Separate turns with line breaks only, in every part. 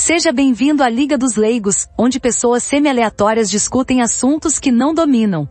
Seja bem-vindo à Liga dos Leigos, onde pessoas semi-aleatórias discutem assuntos que não dominam.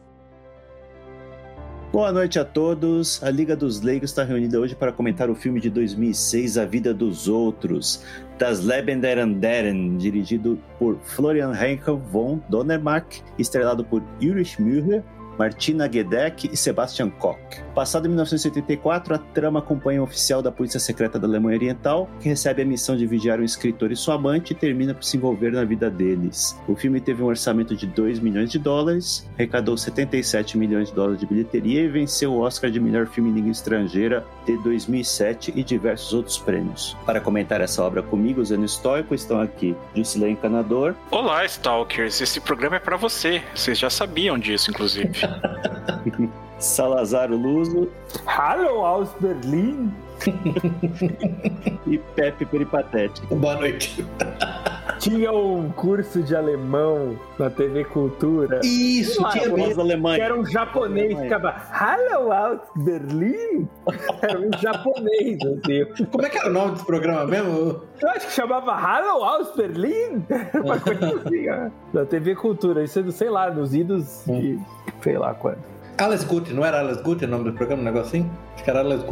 Boa noite a todos. A Liga dos Leigos está reunida hoje para comentar o filme de 2006, A Vida dos Outros, das Leben der Anderen, dirigido por Florian Henkel von Donnermark, estrelado por Ulrich Müller, Martina Gedeck e Sebastian Koch. Passado em 1984, a trama acompanha um oficial da Polícia Secreta da Alemanha Oriental que recebe a missão de vigiar um escritor e sua amante e termina por se envolver na vida deles. O filme teve um orçamento de 2 milhões de dólares, arrecadou 77 milhões de dólares de bilheteria e venceu o Oscar de melhor filme em língua estrangeira de 2007 e diversos outros prêmios. Para comentar essa obra comigo, usando histórico, estão aqui Jusilei Encanador.
Olá, Stalkers. Esse programa é para você. Vocês já sabiam disso, inclusive.
Salazar Luso.
Hallo aus Berlim.
e Pepe Peripatético.
Boa noite.
Tinha um curso de alemão na TV Cultura.
Isso,
Ah,
tinha mesmo.
Alemanha.
Que era um japonês que ficava Hallo aus Berlim. Era um japonês, assim.
Como é que era o nome desse programa mesmo?
Eu acho que chamava Hallo aus Berlim. Uma coisa assim, ó. Da TV Cultura. Isso, é, sei lá, nos idos de sei lá quando.
Alles Gute, não era Alles Gute o nome do programa, um negocinho? Acho que era Alles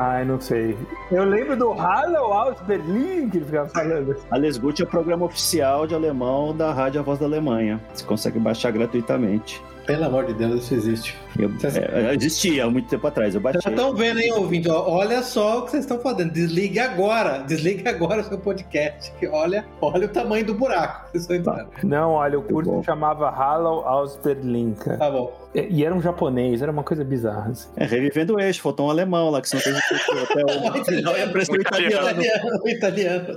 Gute.
Ai, não sei. Eu lembro do Hallo aus Berlim que ele ficava falando.
Alles Gut é o programa oficial de alemão da Rádio A Voz da Alemanha. Você consegue baixar gratuitamente.
Pelo amor de Deus, isso existe.
Eu, é, existia há muito tempo atrás, eu
Vocês
baixei.
já estão vendo, hein, ouvinte? Ó, Olha só o que vocês estão fazendo. Desligue agora. Desligue agora o seu podcast. que Olha, olha o tamanho do buraco. que Vocês estão entrando.
Não, olha, o curso
bom.
chamava Hallo aus Berlin.
Tá bom.
E e era um japonês, era uma coisa bizarra. assim.
É, revivendo o eixo, faltou um alemão lá, que senão fez até o final ia aparecer um
Um
italiano.
Italiano,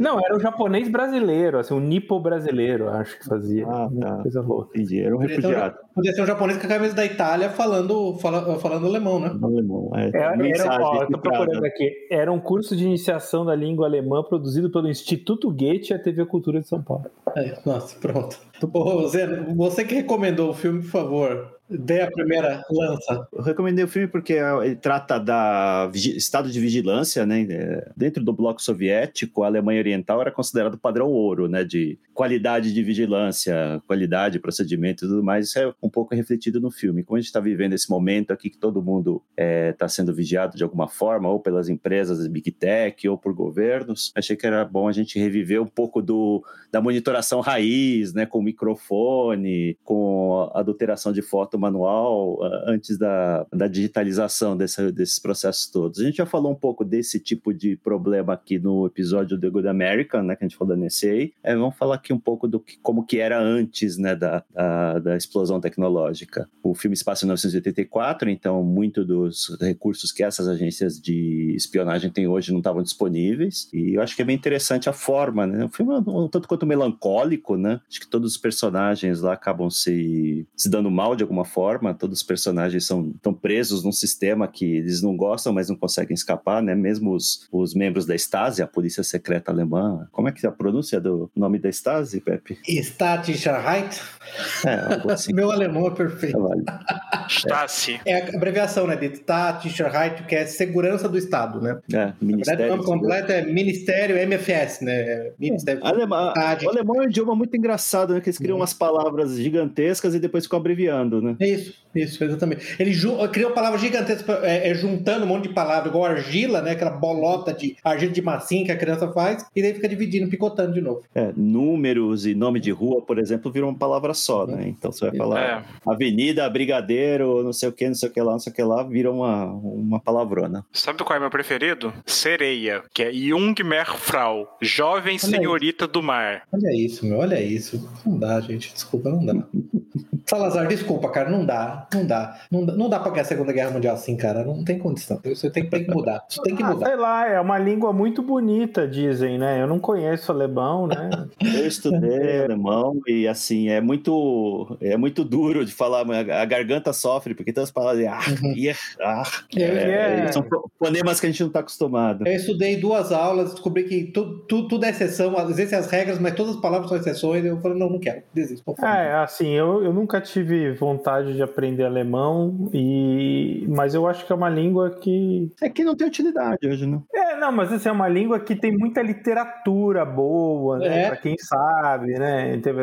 Não, era um japonês brasileiro, assim, um nipo brasileiro, acho que fazia.
Ah,
Uma
tá.
coisa louca.
Entendi, era um
um
refugiado.
Podia ser um japonês com a camisa da Itália falando, fala- falando alemão, né?
Alemão, é.
Era, era,
Mensagem
ó, eu tô procurando aqui. Era um curso de iniciação da língua alemã produzido pelo Instituto Goethe e a TV Cultura de São Paulo.
Aí, nossa, pronto. Ô, Zé, você que recomendou o filme, por favor, dê a primeira lança.
Eu recomendei o filme porque ele trata da estado de vigilância, né? É, Dentro do bloco soviético, a Alemanha Oriental era considerado padrão ouro, né? De qualidade de vigilância, qualidade, procedimento e tudo mais. Isso é um pouco refletido no filme. Como a gente está vivendo esse momento aqui que todo mundo está sendo vigiado de alguma forma, ou pelas empresas Big Tech, ou por governos, achei que era bom a gente reviver um pouco do, da monitoração raiz, né? Com microfone, com adulteração de foto manual ah, antes da, da digitalização desse- desses processos todos. A gente já falou um pouco desse tipo de problema aqui no episódio do Good American, né, que a gente falou da NSA. É, vamos falar aqui um pouco do que, como que era antes né, da, da, da explosão tecnológica. O filme em 1984, então muito dos recursos que essas agências de espionagem têm hoje não estavam disponíveis. E eu acho que é bem interessante a forma, né? O filme é um tanto quanto melancólico, né? Acho que todos os personagens lá acabam se, se dando mal de alguma forma. Todos os personagens são estão presos num sistema que eles não gostam, mas não conseguem escapar, né? Mesmo os, os membros da Stasi, a polícia secreta alemã. Como é que é a pronúncia do nome da Stasi, Pepe?
Statischerheit.
É, assim.
Meu alemão é perfeito.
Trabalho.
Stasi.
É a abreviação, né? De Statischerheit, que é segurança do Estado, né?
É,
verdade, o
Ministério.
nome completo é Ministério MFS, né? Ministério
Alema-
Vontade.
o alemão é um idioma muito engraçado, né? Que eles criam umas palavras gigantescas e depois ficam abreviando, né?
Isso, isso, exatamente. Ele criou palavras gigantescas, é, é, juntando um monte de palavras, igual argila, né? Aquela bolota de argila de massinha que a criança faz, e daí fica dividindo, picotando de novo.
É, números e nome de rua, por exemplo, viram uma palavra só, né? Então você vai falar
É.
Avenida, Brigadeiro, não sei o que, não sei o que lá, não sei o que lá, vira uma, uma palavrona.
Sabe qual é meu preferido? Sereia, que é Jungmeerfrau, jovem
Olha
senhorita do mar.
Olha isso, meu, olha isso. Não dá, gente, desculpa, não dá. Salazar, desculpa, cara, não dá, não dá. Não dá, não dá pra ganhar a Segunda Guerra Mundial assim, cara, não tem condição. Isso tem, tem que mudar, isso tem que
Ah,
mudar.
sei lá, é uma língua muito bonita, dizem, né? Eu não conheço alemão, né?
Eu estudei alemão e assim, é muito é muito duro de falar, a garganta sofre, porque todas as palavras ah, ir, ah,
É,
é,
é.
são fonemas que a gente não está acostumado.
Eu estudei duas aulas, descobri que tu, tu- tudo é exceção, às vezes as regras, mas todas as palavras são exceções. Eu falei, não, não quero, desisto.
É, assim, eu, eu nunca tive vontade vontade de aprender alemão e mas eu acho que é uma língua que
É que não tem utilidade hoje, né?
é não, mas assim, é uma língua que tem muita literatura boa, né?
É.
Pra quem sabe, né? Teve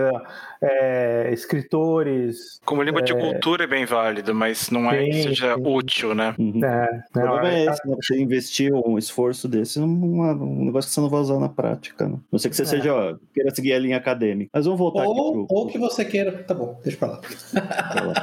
é, escritores.
Como língua de cultura é bem válido, mas não é que
Sim,
seja
sim.
útil, né?
Uhum.
É,
O problema
né,
é esse, né? Você investir um esforço desse num um negócio que você não vai usar na prática, né? Não sei que você
É.
seja, ó, queira seguir a linha acadêmica. Mas vamos voltar
Ou,
aqui pro...
ou que você queira. Tá bom, deixa pra lá.
pra lá.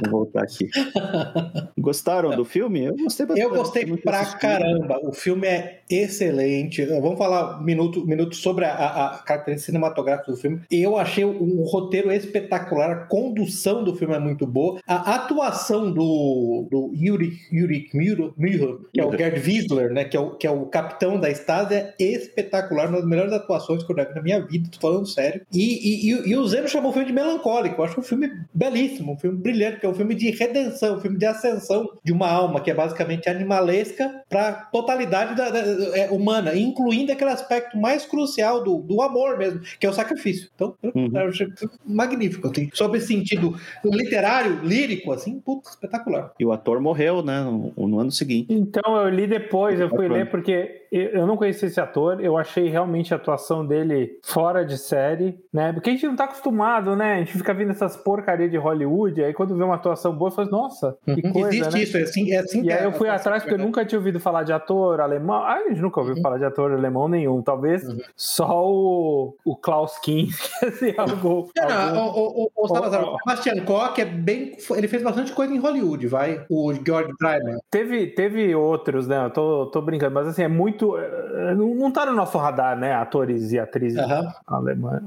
Vamos voltar aqui. Gostaram do filme? Eu gostei bastante.
Eu gostei
Muito
pra
assistido.
caramba. O filme é excelente. Vamos falar um minuto, minuto sobre a, a, a característica cinematográfica do filme. Eu achei o, o roteiro espetacular, a condução do filme é muito boa. A atuação do, do Yuri, Yuri Miro, Miro, que é o Gerd Wiesler, né, que é o, que é o capitão da Stasi, é espetacular. Uma das melhores atuações que eu já vi na minha vida, tô falando sério. E, e, e, e o Zeno chamou o filme de melancólico. Eu acho um filme belíssimo, um filme brilhante, é um filme de redenção, um filme de ascensão de uma alma que é basicamente animalesca para totalidade da, da- é, humana, incluindo aquele aspecto mais crucial do, do amor mesmo, que é o sacrifício. Então, eu,
Uhum.
eu achei magnífico. Assim, sobre esse sentido literário, lírico, assim, putz, espetacular.
E o ator morreu, né? No, no ano seguinte.
Então eu li depois, eu fui ler porque eu não conhecia esse ator, eu achei realmente a atuação dele fora de série, né? Porque a gente não tá acostumado, né? A gente fica vendo essas porcarias de Hollywood, aí quando vê uma atuação boa, fala, nossa, que
Uhum.
coisa,
Existe
né?
isso, é assim, é assim
E
que
aí
é
eu fui atrás porque eu nunca tinha ouvido falar de ator alemão. Ah, a gente nunca ouviu falar de ator alemão nenhum. Talvez
Uhum.
só o, o Klaus Kinski, algo,
Não, o, o, o Salazar,
Ó, ó.
o Sebastian Koch é bem. Ele fez bastante coisa em Hollywood, vai. O George Dryman.
Teve, teve outros, né? Eu tô, tô brincando, mas assim, é muito. É, Não, não tá no nosso radar, né? Atores e atrizes
Aham.
alemães.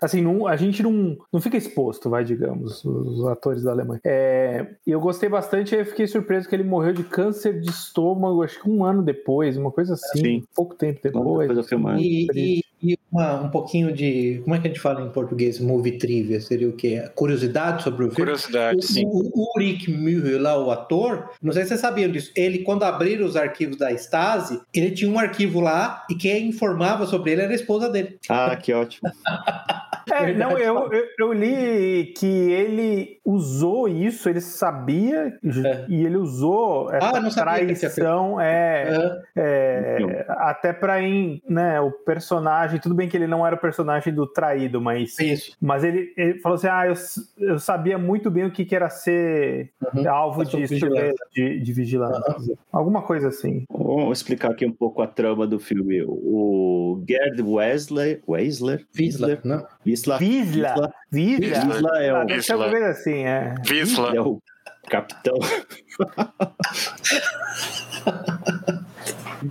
Assim, não, a gente não, não fica exposto, vai, digamos, os atores da Alemanha. É, e eu gostei bastante, eu fiquei surpreso que ele morreu de câncer de estômago, acho que um ano depois, uma coisa assim,
Sim.
pouco tempo depois.
depois do filme.
E, e, e uma- um pouquinho de. Como é que a gente fala em português? Movie trivia? Seria o quê? Curiosidade sobre o filme?
Curiosidade, sim.
O, o Ulrich Müller, lá, o ator, não sei se vocês sabiam disso, ele, quando abriram os arquivos da Stasi, ele tinha um arquivo lá e quem informava sobre ele era a esposa dele.
Ah, que ótimo.
É, não, eu, eu, eu li que ele usou isso, ele sabia
É.
e ele usou
Ah,
essa
tinha
traição é, é, até pra ir, né, o personagem, tudo bem que ele não era o personagem do traído, mas
Isso.
mas ele, ele falou assim: ah, eu, eu sabia muito bem o que, que era ser
Uhum.
alvo de,
vigilância.
de, de vigilância. Alguma coisa assim.
Vamos explicar aqui um pouco a trama do filme. O Gerd Wesley, Weisler,
Wiesler, né?
Wisla,
Visla. Visla.
Wisla é o,
deve ser alguma coisa assim, é.
Visla.
é o capitão.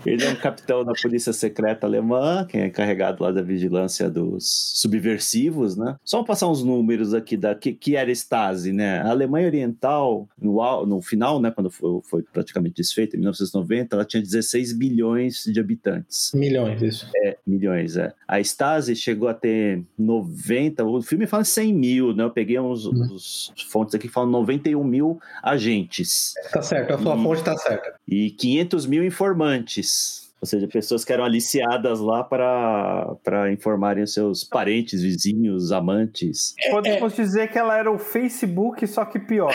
Ele é um capitão da polícia secreta alemã, que é encarregado lá da vigilância dos subversivos, né? Só passar uns números aqui da que, que era Stasi, né? A Alemanha Oriental, no, no final, né, quando foi, foi praticamente desfeita, em 1990, ela tinha 16 bilhões de habitantes.
Milhões, isso.
É, milhões, é. A Stasi chegou a ter 90, o filme fala 100 mil, né? Eu peguei uns, uns fontes aqui que falam 91 mil agentes
Tá certo, a sua
Hum.
fonte tá certa.
e 500 mil informantes amantes. Ou seja, pessoas que eram aliciadas lá para para informarem os seus parentes, vizinhos, amantes.
Podemos dizer que ela era o Facebook, só que pior.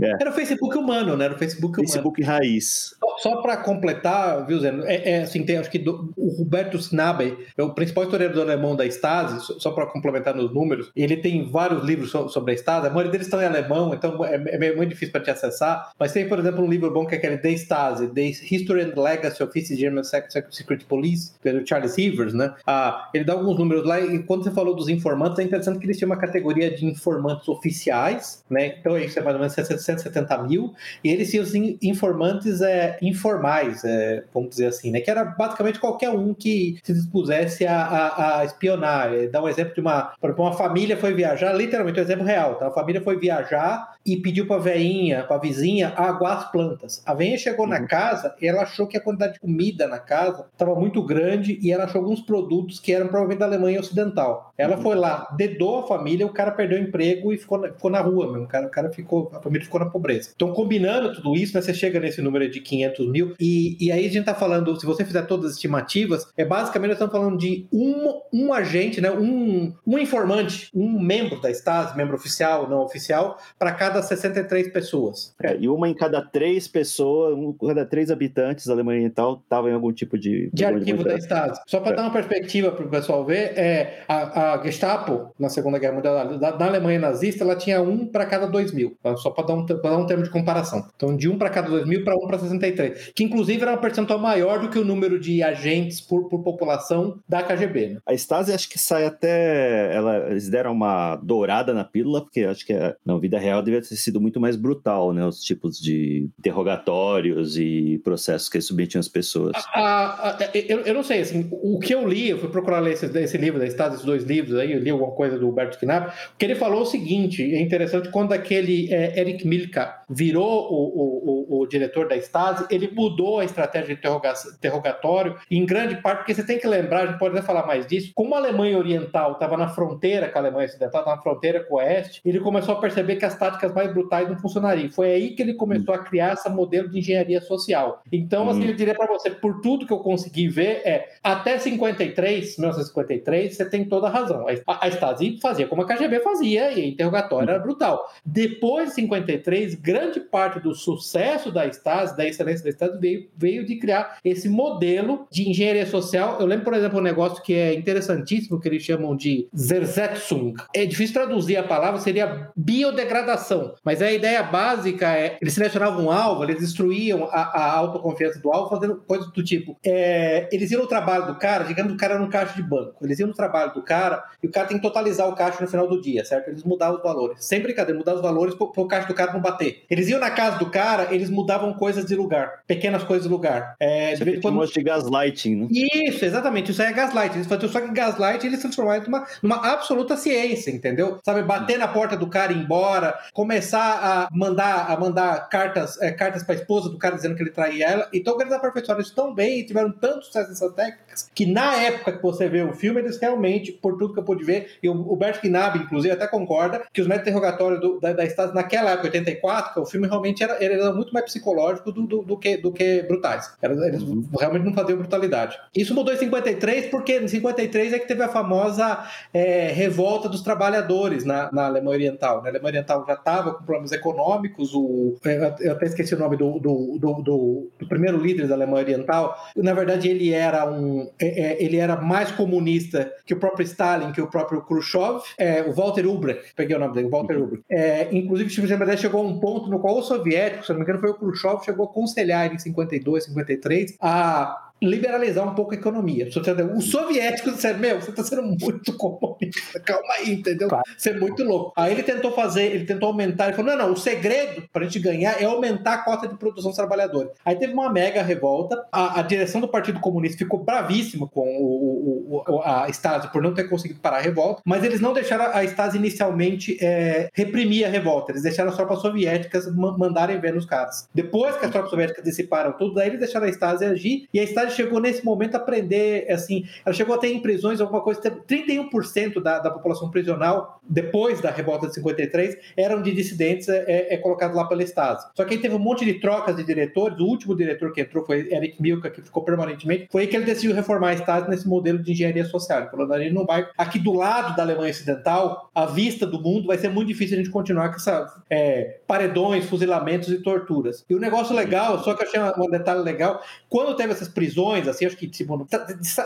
Era o Facebook humano, né? Era o Facebook humano.
Facebook raiz.
Só, só para completar, viu, Zé? É, é, assim, tem, acho que do- o Roberto Snabel é o principal historiador alemão da Stasi, só, só para complementar nos números. Ele tem vários livros so- sobre a Stasi, a maioria deles estão em alemão, então é, é muito difícil para te acessar. Mas tem, por exemplo, um livro bom que é aquele The Stasi, The History and Legacy of East German Secret Police, do Charles Evers, né? Ah, ele dá alguns números lá, e quando você falou dos informantes, é interessante que eles tinham uma categoria de informantes oficiais, né? Então isso é mais ou menos 170 mil, e eles tinham os in- informantes é, informais, é, vamos dizer assim, né? Que era basicamente qualquer um que se dispusesse a, a, a espionar. É, Dá um exemplo de uma, por exemplo, uma família foi viajar, literalmente um exemplo real, tá? A família foi viajar e pediu pra veinha, pra vizinha, aguar as plantas. A veinha chegou na casa e ela achou que a quantidade de comida na casa estava muito grande e ela achou alguns produtos que eram provavelmente da Alemanha Ocidental. Ela foi lá, dedou a família, o cara perdeu o emprego e ficou na, ficou na rua mesmo. O cara, o cara ficou, a família ficou na pobreza. Então, combinando tudo isso, né, você chega nesse número de 500 500 mil. E, e aí a gente está falando, se você fizer todas as estimativas, é basicamente nós estamos falando de um, um agente, né, um, um informante, um membro da Stasi, membro oficial, não oficial, para cada 63 pessoas.
É, e uma em cada três pessoas, um em cada três habitantes da Alemanha Oriental estava em algum tipo de...
De arquivo da Stasi. Só para é. dar uma perspectiva para o pessoal ver, é, a, a, Gestapo, na Segunda Guerra Mundial, da, da Alemanha nazista, ela tinha um para cada dois mil. Só para dar, um, dar um termo de comparação. Então, de um para cada dois mil para um para 63. Que, inclusive, era uma percentual maior do que o número de agentes por, por população da KGB. Né?
A Stasi acho que sai até. Ela, eles deram uma dourada na pílula, porque acho que na vida real devia ter sido muito mais brutal, né? Os tipos de interrogatórios e processos que submetiam as pessoas.
A, a, eu, eu, não sei, assim, o que eu li, eu fui procurar ler esse, esse livro da Stasi, esses dois livros aí, eu li alguma coisa do Huberto Knapp, que ele falou o seguinte: é interessante, quando aquele é, Eric Milka virou o, o, o, o diretor da Stasi, ele mudou a estratégia de interrogatório, em grande parte, porque você tem que lembrar, a gente pode até falar mais disso, como a Alemanha Oriental estava na fronteira com a Alemanha Ocidental, estava na fronteira com o Oeste, ele começou a perceber que as táticas mais brutais não funcionariam. Foi aí que ele começou a criar esse modelo de engenharia social. Então, assim, uhum. eu diria para você, por tudo que eu consegui ver, é até 53, 1953, você tem toda a razão. A, a Stasi fazia como a KGB fazia e a interrogatório era brutal. Depois de 53, grande parte do sucesso da Stasi, da excelência da Stasi, veio, veio de criar esse modelo de engenharia social. Eu lembro, por exemplo, um negócio que é interessantíssimo, que eles chamam de Zersetzung. É difícil traduzir a palavra, seria biodegradação. Mas a ideia básica é, eles selecionavam um alvo, eles destruíam a, a autoconfiança do alvo, fazendo coisas do tipo, é, eles iam no trabalho do cara, digamos que o cara era um caixa de banco, eles iam no trabalho do cara e o cara tem que totalizar o caixa no final do dia, certo? Eles mudavam os valores. Sem brincadeira, mudar os valores para o caixa do cara não bater. Eles iam na casa do cara, eles mudavam coisas de lugar, pequenas coisas de lugar.
É, de vez quando... de gaslighting, né?
Isso, exatamente. Isso aí é gaslighting. Eles faziam só que gaslighting eles transformaram numa, numa absoluta ciência, entendeu? Sabe, bater na porta do cara e ir embora, começar a mandar, a mandar cartas, é, cartas para a esposa do cara dizendo que ele traía ela. Então, eles aperfeiçoaram isso tão bem e tiveram tanto sucesso nessas técnicas que na época que você vê o filme, eles realmente, por tudo que eu pude ver, e o Bert Knabe, inclusive, até concorda que os métodos interrogatórios da, da Stasi naquela época, 84, que o filme realmente era, era muito mais psicológico do, do, do, que, do que brutais. Eles uhum. realmente não faziam brutalidade. Isso mudou em 53, porque em 53 é que teve a famosa é, revolta dos trabalhadores na, na Alemanha Oriental. Na Alemanha Oriental já estava com problemas econômicos, o, eu até esqueci o nome do, do, do, do, primeiro líder da Alemanha Oriental. Na verdade, ele era um é, é, ele era mais comunista que o próprio Stalin, que o próprio Khrushchev, é, o Walter Ulbricht, peguei o nome dele, Walter uhum. Ulbricht. É, inclusive, Steve Zembré chegou a um ponto no qual o soviético, se não me engano, foi o Khrushchev, chegou a aconselhar em 52, 53 a liberalizar um pouco a economia. Os soviéticos disseram, meu, você está sendo muito comunista, calma aí, entendeu? Claro. Você é muito louco. Aí ele tentou fazer, ele tentou aumentar, ele falou, não, não, o segredo para a gente ganhar é aumentar a cota de produção dos trabalhadores. Aí teve uma mega revolta, a, a direção do Partido Comunista ficou bravíssima com o, o, o, a Stasi por não ter conseguido parar a revolta, mas eles não deixaram a Stasi inicialmente é, reprimir a revolta, eles deixaram as tropas soviéticas mandarem ver nos caras. Depois que as tropas soviéticas dissiparam tudo, daí eles deixaram a Stasi agir, e a Stasi chegou nesse momento a prender, assim, ela chegou até em prisões, alguma coisa, 31% da, da população prisional, depois da revolta de 53, eram de dissidentes é, é, é colocado lá pela Stasi. Só que aí teve um monte de trocas de diretores, o último diretor que entrou foi Eric Milka, que ficou permanentemente, foi aí que ele decidiu reformar a Stasi nesse modelo de engenharia social. Ele falou, não vai, aqui do lado da Alemanha Ocidental, a vista do mundo, vai ser muito difícil a gente continuar com essa é, paredões, fuzilamentos e torturas. E o negócio legal, só que eu achei um detalhe legal, quando teve essas prisões, assim, acho que tipo,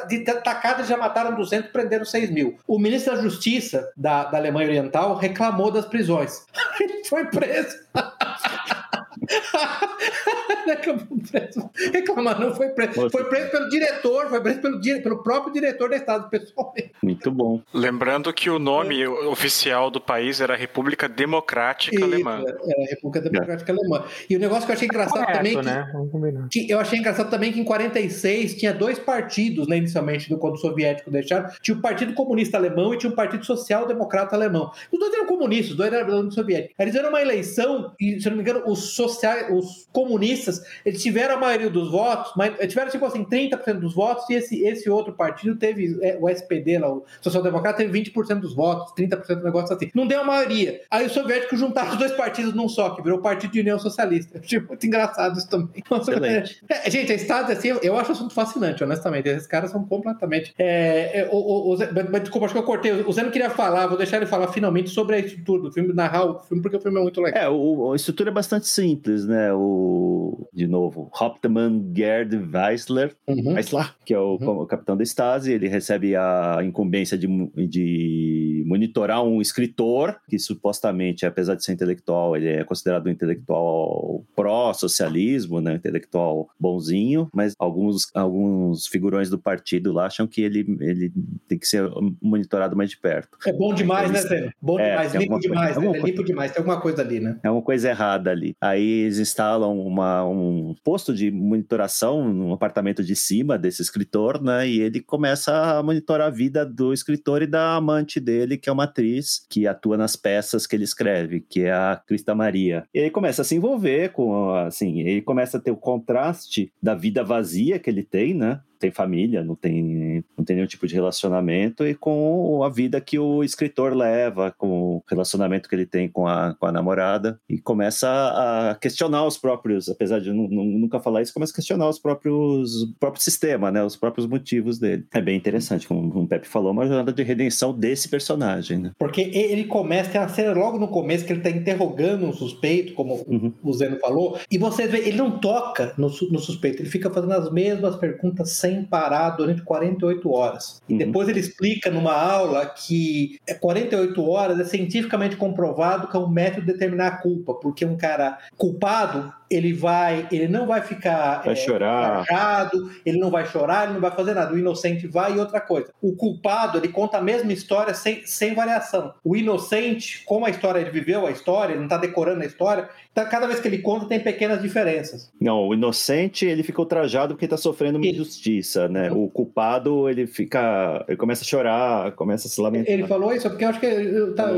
de, de tacada já mataram 200 e prenderam 6 mil. O ministro da Justiça da, da Alemanha Oriental reclamou das prisões. Ele foi preso. Reclamar não foi preso. Foi preso pelo diretor, foi preso pelo, pelo próprio diretor do Estado, pessoalmente.
Muito bom.
Lembrando que o nome é. oficial do país era República Democrática Isso, Alemã.
Era República Democrática é. Alemã. E o negócio que eu achei engraçado Correto, também. Né? Que, que, eu achei engraçado também que em 46 tinha dois partidos, né, inicialmente, do quando o soviético deixaram. Tinha o Partido Comunista Alemão e tinha o Partido Social Democrata Alemão. Os dois eram comunistas, os dois eram soviéticos. Eles eram uma eleição, e, se não me engano, os sociais, os comunistas eles tiveram a maioria dos votos, mas tiveram tipo assim 30% dos votos e esse, esse outro partido teve, é, o SPD lá, o Social Democrata teve 20% dos votos, 30% do negócio assim. Não deu a maioria. Aí os soviéticos juntaram os dois partidos num só, que virou o Partido de União Socialista. Achei muito engraçado isso também.
Excelente.
É, gente, a Estado, assim, eu acho o assunto fascinante, honestamente. Esses caras são completamente. É, é, o, o, o mas desculpa, acho que eu cortei. O Zé não queria falar, vou deixar ele falar finalmente sobre a estrutura do filme, narrar o filme, porque o filme é muito legal.
É, o, a estrutura é bastante simples, né? O, de novo, Hauptmann Gerd Weissler,
Uhum.
Weissler, que é o, o capitão da Stasi, ele recebe a incumbência de, de monitorar um escritor, que supostamente, apesar de ser intelectual, ele é considerado um intelectual pró-socialismo, né? Intelectual bonzinho, mas alguns, alguns figurões do partido lá acham que ele, ele tem que ser monitorado mais de perto.
É bom demais, né,
Eles-
Zé? Bom
É,
demais, limpo
alguma coisa-
demais. né? É
coisa-
limpo demais, tem alguma coisa ali, né?
É uma coisa errada ali. Aí eles instalam uma, um posto de monitoração no apartamento de cima desse escritor, né? E ele começa a monitorar a vida do escritor e da amante dele, que é uma atriz que atua nas peças que ele escreve, que é a Crista Maria. E ele começa a se envolver com, assim, ele começa a ter o contraste da vida vazia que ele tem, né? Tem família, não tem, não tem nenhum tipo de relacionamento, e com a vida que o escritor leva, com o relacionamento que ele tem com a, com a namorada, e começa a questionar os próprios, apesar de nu- nu- nunca falar isso, começa a questionar os próprios, o próprio sistema, né, os próprios motivos dele. É bem interessante, como, o Pepe falou, uma jornada de redenção desse personagem, né?
Porque ele começa, tem uma cena logo no começo que ele tá interrogando um suspeito, como
Uhum.
o Zeno falou, e você vê, ele não toca no, no suspeito, ele fica fazendo as mesmas perguntas sem parar durante 48 horas. E
Uhum.
depois ele explica numa aula que é 48 horas é cientificamente comprovado que é um método de determinar a culpa, porque um cara culpado, ele vai, ele não vai ficar
Vai
é,
chorar.
enrajado, ele não vai chorar, ele não vai fazer nada. O inocente vai e outra coisa. O culpado, ele conta a mesma história sem, sem variação. O inocente, como a história ele viveu a história, ele não está decorando a história, cada vez que ele conta tem pequenas diferenças.
Não, o inocente, ele fica ultrajado porque tá sofrendo uma injustiça, né? O culpado, ele fica, ele começa a chorar, começa a se lamentar.
Ele falou isso porque eu acho que, ele tá,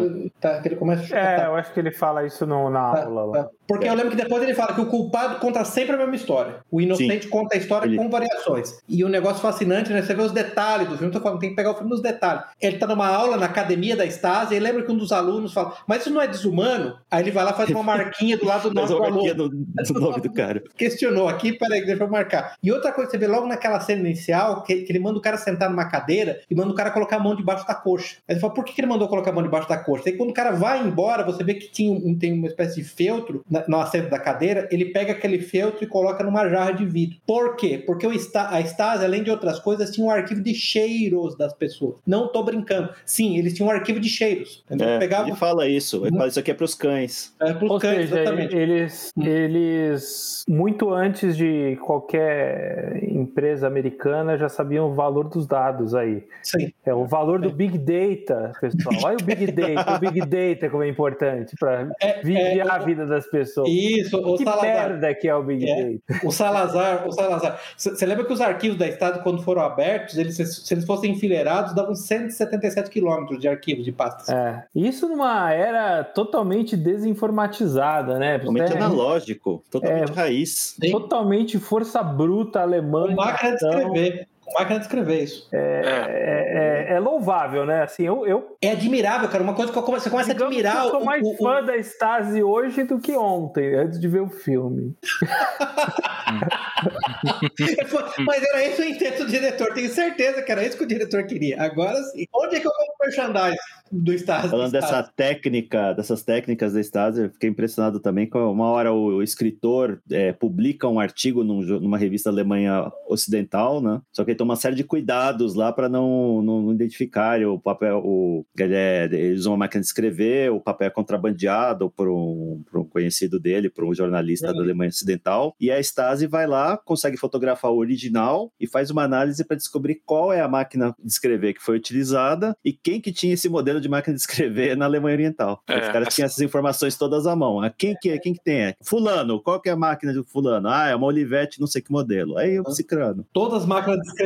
tá- que ele começa a chorar.
É,
tá,
eu acho que ele fala isso no- na
tá,
aula lá.
tá. Porque eu lembro que depois ele fala que o culpado conta sempre a mesma história. O inocente conta a história
Ele-
com variações. E o negócio fascinante, né? Você vê os detalhes do filme. Tô falando, tem que pegar o filme nos detalhes. Ele tá numa aula na academia da Stasi e lembra que um dos alunos fala, mas isso não é desumano? Aí ele vai lá e faz uma marquinha do lado do do
nome do cara.
Questionou aqui, peraí, deixa eu marcar. E outra coisa você vê logo naquela cena inicial, que, que ele manda o cara sentar numa cadeira e manda o cara colocar a mão debaixo da coxa. Aí você fala, por que, que ele mandou colocar a mão debaixo da coxa? Aí quando o cara vai embora, você vê que tinha um, tem uma espécie de feltro na- no assento da cadeira, ele pega aquele feltro e coloca numa jarra de vidro. Por quê? Porque o a Stasi, além de outras coisas, tinha um arquivo de cheiros das pessoas. Não tô brincando. Sim, eles tinham um arquivo de cheiros.
É,
Pegava
ele fala isso, ele fala isso aqui é pros cães.
é, pros
Ou
cães,
seja,
exatamente.
eles, eles, muito antes de qualquer empresa americana, já sabiam o valor dos dados aí.
Sim.
É o valor do Big Data, pessoal. Olha o Big Data, o Big Data como é importante para
É,
vigiar
é,
a vida das pessoas.
Isso, o
que
Salazar.
merda que é o Big
É.
Data.
O Salazar, o Salazar. Você lembra que os arquivos da Estado, quando foram abertos, eles, se eles fossem enfileirados, davam 177 quilômetros de arquivos de pastas.
É. Isso numa era totalmente desinformatizada, né?
Totalmente
É,
analógico, totalmente raiz.
Sim.
totalmente força bruta alemã.
Com máquina de
então,
escrever. Com máquina de escrever isso.
É.
É, é- é louvável, né? Assim, eu, eu
É admirável, cara. Uma coisa que eu come- você começa a
digamos que
admirar
eu sou
o-
mais
o- o-
fã da Stasi hoje do que ontem, antes de ver o filme.
Mas era esse o intento do diretor. Tenho certeza que era isso que o diretor queria. Agora sim. Onde é que eu compro merchandise do Estado?
Falando
do
dessa técnica, dessas técnicas da Stasi, eu fiquei impressionado também com uma hora o, escritor é, publica um artigo num numa revista Alemanha Ocidental, né? Só que ele toma uma série de cuidados lá para não, não identificar o papel, o, ele, é, ele usa uma máquina de escrever, o papel é contrabandeado por um, por um conhecido dele, por um jornalista da Alemanha Ocidental, e a Stasi vai lá, consegue fotografar o original e faz uma análise para descobrir qual é a máquina de escrever que foi utilizada e quem que tinha esse modelo de máquina de escrever na Alemanha Oriental.
É,
Os caras tinham essas informações todas à mão. Ah, Quem que, é? quem que tem? É? Fulano, qual que é a máquina do fulano? Ah, é uma Olivetti, não sei que modelo. Aí o Cicrano.
Todas as máquinas de escrever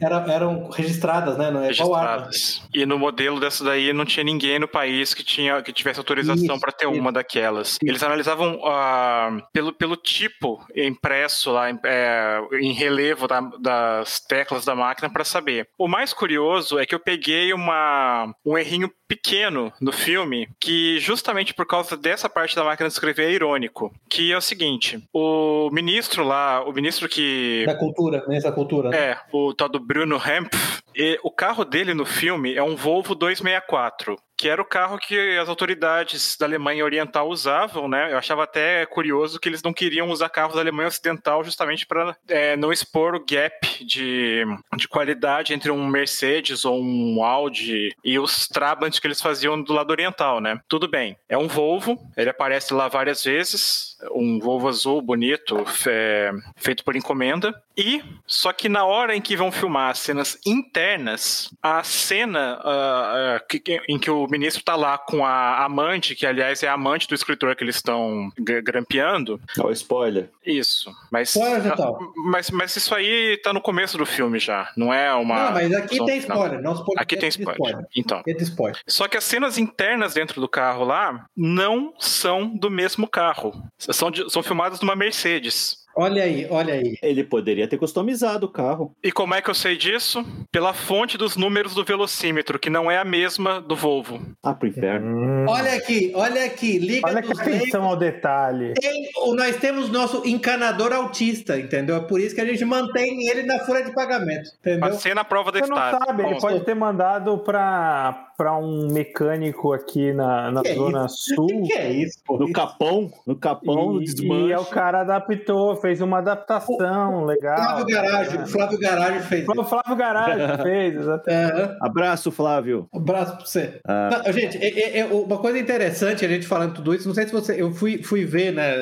era- eram registradas, né? Não é
registradas. E no modelo dessa daí não tinha ninguém no país que tinha que tivesse autorização
Isso,
para ter
isso.
uma daquelas. Eles analisavam ah, pelo, pelo tipo impresso lá em, é, em relevo da- das teclas da máquina para saber. O mais curioso é que eu peguei uma, um errinho pequeno no filme que justamente por causa dessa parte da máquina de escrever é irônico, que é o seguinte, o ministro lá, o ministro que
Da cultura, nessa cultura. né?
é, o tal do Bruno Hempf. E o carro dele no filme é um Volvo 264, que era o carro que as autoridades da Alemanha Oriental usavam, né? Eu achava até curioso que eles não queriam usar carros da Alemanha Ocidental justamente para não expor o gap de, de qualidade entre um Mercedes ou um Audi e os Trabant que eles faziam do lado oriental, né? Tudo bem, é um Volvo, ele aparece lá várias vezes, um Volvo azul bonito, é, feito por encomenda. E só que na hora em que vão filmar as cenas internas, a cena ah, ah, que- em que o ministro tá lá com a amante, que aliás é a amante do escritor que eles estão gra- grampeando,
Ó, o spoiler.
isso. Mas,
Spoiler total.
mas, mas isso aí tá no começo do filme já, não é uma.
Não, mas aqui
não,
tem
não.
spoiler. Nosso podcast
Aqui tem
de
spoiler. Então.
Aqui tem spoiler.
Só que as cenas internas dentro do carro lá não são do mesmo carro. São, de- são filmadas numa Mercedes.
Olha aí, olha aí.
Ele poderia ter customizado o carro.
E como é que eu sei disso? Pela fonte dos números do velocímetro, que não é a mesma do Volvo.
Ah, pro inferno.
Hum.
Olha aqui, olha aqui. Liga
Olha que atenção ao detalhe.
Tem- nós temos nosso encanador autista, entendeu? É por isso que a gente mantém ele na folha de pagamento, entendeu?
Passei na prova da
Você não
estátua.
sabe, ele pode ter mandado pra, pra um mecânico aqui na, na
Que é
Zona
O
Sul.
que, que é isso, pô?
No capão, no capão,
E,
desmanche.
e é o cara adaptou, fez uma adaptação legal.
Flávio Garagem,
É.
o Flávio Garagem fez.
O Flávio Garagem fez, exatamente.
É,
Abraço, Flávio.
abraço pra você.
Ah.
Não, gente, é- é- é uma coisa interessante a gente falando tudo isso, não sei se você. Eu fui, fui ver, né?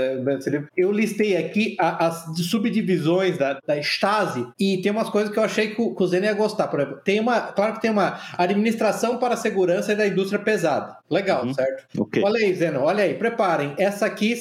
Eu listei aqui a- as subdivisões da, da Stasi e tem umas coisas que eu achei que o, que o ia gostar. Por exemplo, tem uma. Claro que tem uma administração para a segurança da indústria pesada. Legal,
Uhum.
certo?
Ok.
Olha aí, Zeno, olha aí, preparem. Essa aqui,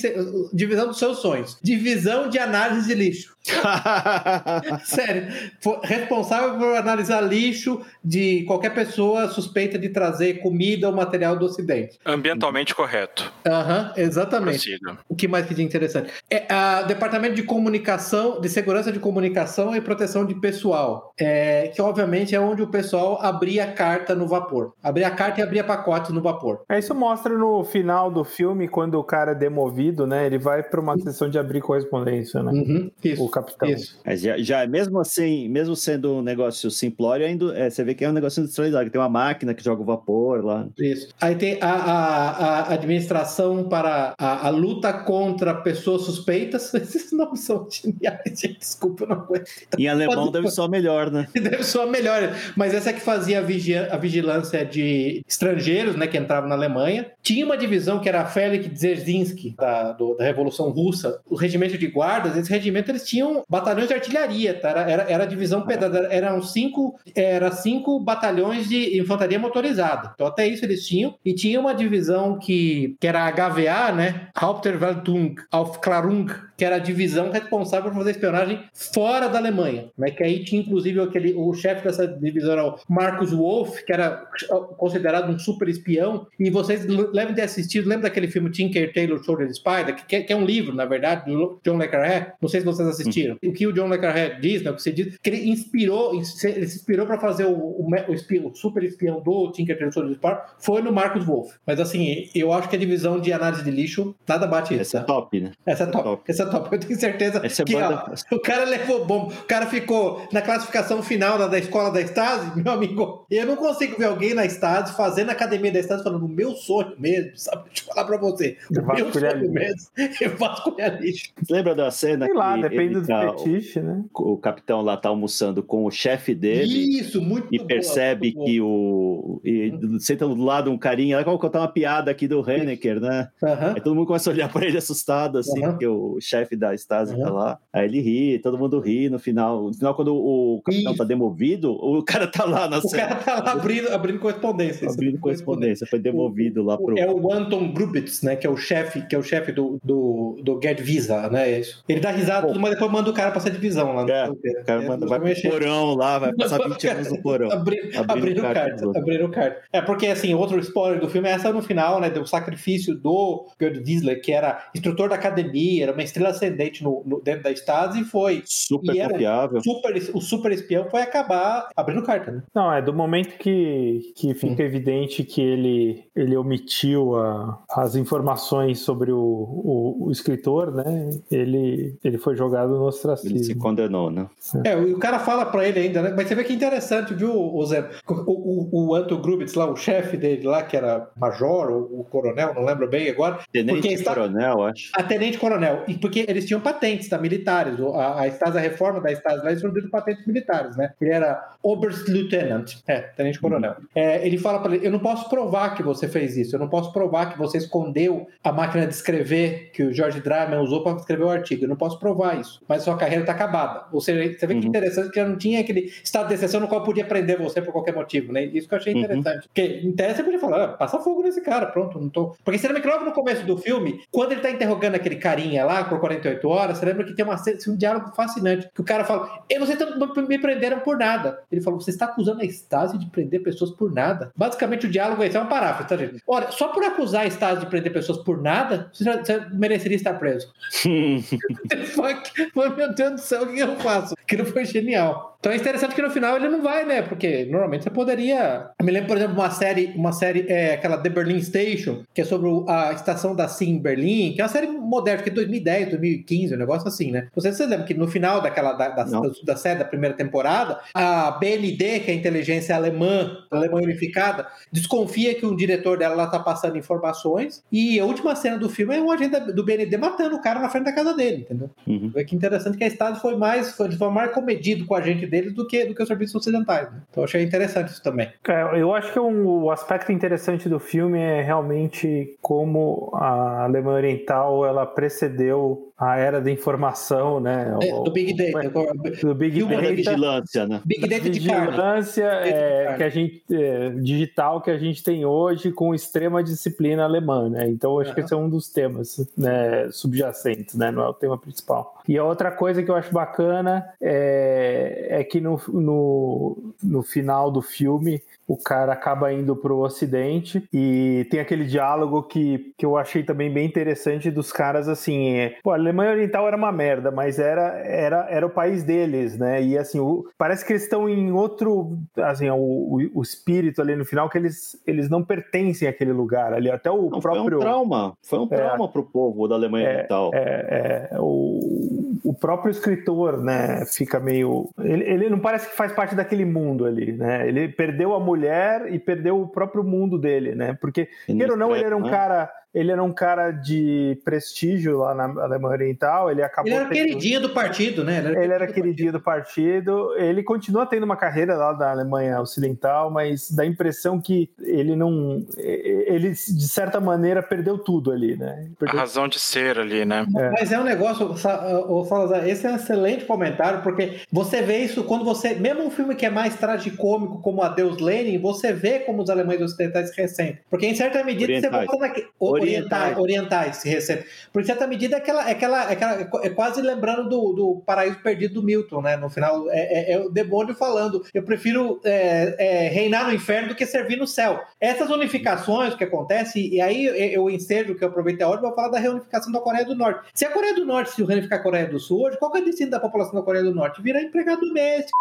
divisão dos seus sonhos. Divisão de análise de lixo. Sério, foi responsável por analisar lixo de qualquer pessoa suspeita de trazer comida ou material do Ocidente.
Ambientalmente correto.
Aham, exatamente. O que mais que de interessante? É a Departamento de Comunicação, de Segurança de Comunicação e Proteção de Pessoal, é, que obviamente é onde o pessoal abria carta no vapor. Abria carta e abria pacote no vapor.
É, Isso mostra no final do filme, quando o cara é demovido, né? Ele vai pra uma sessão de abrir correspondência, né?
Uhum, isso.
O capitão.
Isso.
Mas já, já, mesmo assim, mesmo sendo um negócio simplório, ainda, é, você vê que é um negócio industrializado, que tem uma máquina que joga o vapor lá.
Isso. Aí tem a, a- a administração para a, a luta contra pessoas suspeitas. Esses nomes são geniais, gente. Desculpa, não aguento.
Em alemão
Pode-
deve ser melhor, né?
Deve ser a melhor. Mas essa que fazia a, vigia- a vigilância de estrangeiros, né, que entravam na Alemanha. Tinha uma divisão que era a Felix Dzerzhinsky, da, do- da Revolução Russa. O regimento de guardas, esse regimento, eles tinham batalhões de artilharia, tá? Era, era, era divisão pesada. Eram cinco, era cinco batalhões de infantaria motorizada. Então até isso eles tinham. E tinha uma divisão que, que era a HVA, né? Hauptverwaltung Aufklärung, que era a divisão responsável por fazer espionagem fora da Alemanha, né? Que aí tinha inclusive aquele o chefe dessa divisão era o Marcus Wolff, que era considerado um super espião. E vocês devem ter assistido, lembra daquele filme Tinker Tailor Soldier Spider, que, que é um livro, na verdade, do John le Carré? Não sei se vocês assistiram. O que o John le Carré diz, né? O que você diz, que ele inspirou, ele se inspirou para fazer o, o, o espião- o super espião do Tinker Tailor Soldier Spider, foi no Marcus Wolff. Mas assim, eu acho que a divisão de análise de lixo, nada bate isso.
Essa é top, né?
Essa é top.
top.
Essa é top. Eu tenho certeza
Essa é
que
banda-
ó, o cara levou bomba. O cara ficou na classificação final da, da escola da Stasi, meu amigo. Eu não consigo ver alguém na Stasi fazendo a academia da Stasi falando o meu sonho mesmo, sabe? Deixa eu falar pra você. O meu sonho
lixo.
mesmo é vasculhar lixo.
Lembra da cena
Sei lá,
que
depende do fetiche, né?
o capitão lá tá almoçando com o chefe dele
Isso, muito
e
boa,
percebe
muito
que o. E senta do lado um carinha, ela vai contar uma piada aqui do Henneker, né? Aí todo mundo começa a olhar pra ele assustado, assim,
Aham.
porque o chefe da Stasi tá
Aham.
lá. Aí ele ri, todo mundo ri no final. No final, quando o capitão
Isso.
tá demovido, o cara tá lá na
O cara tá lá abrindo, abrindo correspondência.
abrindo correspondência, foi demovido lá pro.
É o Anton Grubitz, né? Que é o chefe, que é o chefe do, do, do Get Visa, né? É. Ele dá risada, tudo, mas depois manda o cara pra essa divisão lá. no
É,
fronteira.
O cara manda, vai pro porão lá, vai passar 20 anos no porão.
Abri,
Abrindo
abrindo
carta
carta,
dos outros.
abrindo carta. É, porque assim, outro spoiler do filme é essa no final, né? Do sacrifício do Gerd Wiesler, que era instrutor da academia, era uma estrela ascendente no, no- dentro da Stasi, e foi
Super
E
confiável.
super, o super espião foi acabar abrindo carta, né?
Não, é do momento que, que fica evidente que ele, ele omitiu a- as informações sobre o, o, o escritor, né? Ele, ele foi jogado no
Ele se
ostracismo.
condenou, né?
É, e o cara fala pra ele ainda, né? Mas você vê que é interessante, viu, o Zé? O, o, o Anton Grubitz lá, o chefe dele lá, que era major ou o coronel, não lembro bem agora,
Tenente
está-
coronel, acho.
a tenente coronel. E porque eles tinham patentes tá, militares. A, a Stasi, a reforma da Stasi lá, eles de patentes militares, né? Ele era Oberstleutnant, é, tenente coronel. É, ele fala pra ele: Eu não posso provar que você fez isso, eu não posso provar que você escondeu a máquina de escrever que o George Dryman usou para escrever o artigo. Eu não posso provar isso, mas sua carreira está acabada. Ou seja, você vê que
Uhum.
interessante que já não tinha aquele estado de exceção no qual podia prender você por qualquer motivo, né? Isso que eu achei
Uhum.
interessante. Porque em tese você podia falar: ah, passa fogo nesse cara, pronto, não tô. Porque você lembra que logo no começo do filme, quando ele tá interrogando aquele carinha lá por 48 horas, você lembra que tem uma, ce- um diálogo fascinante, que o cara fala, e vocês me prenderam por nada. Ele falou, você está acusando a Stasi de prender pessoas por nada? Basicamente o diálogo é esse, é uma paráfrase, tá, gente? Olha, só por acusar a Stasi de prender pessoas por nada, você, já, você mereceria estar preso. Meu Deus do céu, o que eu faço? Aquilo foi genial. Então é interessante que no final ele não vai, né? Porque normalmente você poderia. Eu me lembro, por exemplo, uma série, uma série, é, aquela The Berlin Station, que é sobre a estação da SIM em Berlim, que é uma série moderna, que é 2010, 2015, um negócio assim, né? Não sei se vocês lembram que no final daquela da, da, da, da série da primeira temporada, a BND, que é a inteligência alemã, alemã unificada, desconfia que um diretor dela lá tá passando informações, e a última cena do filme é um agente do BND matando o cara na frente da casa dele, entendeu?
Uhum.
É que interessante que a Stasi foi mais, foi, foi mais comedido com a gente deles do que, do que os serviços ocidentais. Né? Então eu achei interessante isso também.
É, eu acho que um- o aspecto interessante do filme é realmente como a Alemanha Oriental ela precedeu a era da informação, né?
É,
O-
do Big Data.
do Big
Filma da
Data.
vigilância, né?
Big
da
Data de
vigilância é, que a gente é, digital que a gente tem hoje com extrema disciplina alemã, né? Então acho que
Aham.
esse é um dos temas né, subjacentes, né? Não é o tema principal. E a outra coisa que eu acho bacana é, é que no, no, no final do filme o cara acaba indo pro ocidente e tem aquele diálogo que, que eu achei também bem interessante dos caras assim, é, pô, a Alemanha Oriental era uma merda, mas era, era, era o país deles, né? E assim, o- parece que eles estão em outro, assim, o, o, o espírito ali no final que eles, eles não pertencem àquele lugar ali, até o
Não, Foi um
próprio
trauma. Foi um trauma pro povo da Alemanha Oriental.
é, é, o, o próprio escritor, né, fica meio. Ele, ele não parece que faz parte daquele mundo ali, né? Ele perdeu a mulher e perdeu o próprio mundo dele, né? Porque, queira ou não, ele era um
Né?
cara. Ele era um cara de prestígio lá na Alemanha Oriental, ele acabou
Ele era
tendo-
queridinho do partido, né?
ele era queridinho do partido, ele continua tendo uma carreira lá da Alemanha Ocidental, mas dá a impressão que ele não. Ele, de certa maneira, perdeu tudo ali, né?
A
Perdeu
razão de ser ali, né?
Mas é um negócio, ô Salazar, esse é um excelente comentário, porque você vê isso quando você. Mesmo um filme que é mais tragicômico, como Adeus Lenin, você vê como os alemães ocidentais ressentem. Porque em certa medida você
Orientais.
volta naque- o-
Orientais.
orientais, se. Porque em certa medida é aquela, é aquela, é aquela- é quase lembrando do, do Paraíso Perdido do Milton, né? No final, é, é- é o demônio falando: eu prefiro é, é, reinar no inferno do que servir no céu. Essas unificações que acontecem, e aí eu, eu ensejo que eu aproveitei a hora para falar da reunificação da Coreia do Norte. Se a Coreia do Norte se reunificar a Coreia do Sul hoje, qual que é o destino da população da Coreia do Norte? Virar empregado doméstico.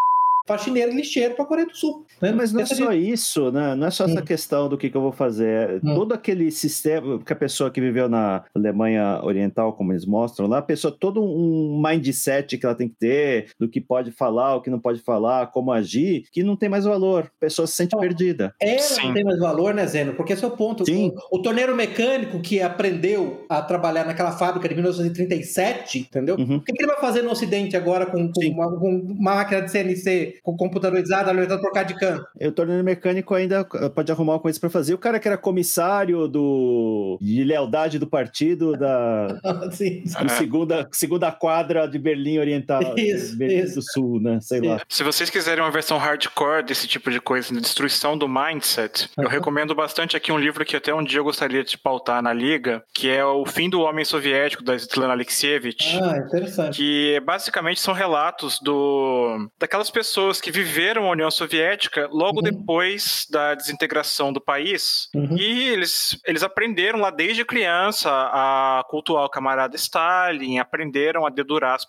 Faxineiro lixeiro para a Coreia do Sul. Né?
Mas não é só
de-
isso, né? Não é só essa
Hum.
questão do que, que eu vou fazer.
Hum.
Todo aquele sistema que a pessoa que viveu na Alemanha Oriental, como eles mostram lá, a pessoa, todo um mindset que ela tem que ter, do que pode falar, o que não pode falar, como agir, que não tem mais valor. A pessoa se sente
Oh.
perdida.
Ela
Sim.
não tem mais valor, né, Zeno? Porque esse é o ponto.
Sim.
O, o torneiro mecânico que aprendeu a trabalhar naquela fábrica de 1937, entendeu?
Uhum.
O que, que ele vai fazer no Ocidente agora com, com uma, com uma máquina de CNC com computadorizada, orientada por CAD-CAM?
O torneio mecânico ainda pode arrumar uma coisa para fazer. O cara que era comissário do de lealdade do partido da
Sim.
segunda, segunda quadra de Berlim Oriental,
Isso,
Berlim
isso.
do Sul, né? Sei lá.
Se vocês quiserem uma versão hardcore desse tipo de coisa, de destruição do mindset, eu recomendo bastante aqui um livro que até um dia eu gostaria de pautar na liga, que é O Fim do Homem Soviético, da Svetlana Alexievich.
Ah, interessante.
que basicamente são relatos do daquelas pessoas que viveram a União Soviética logo
Uhum.
depois da desintegração do país
Uhum.
e eles, eles aprenderam lá desde criança a cultuar o camarada Stalin, aprenderam a dedurar as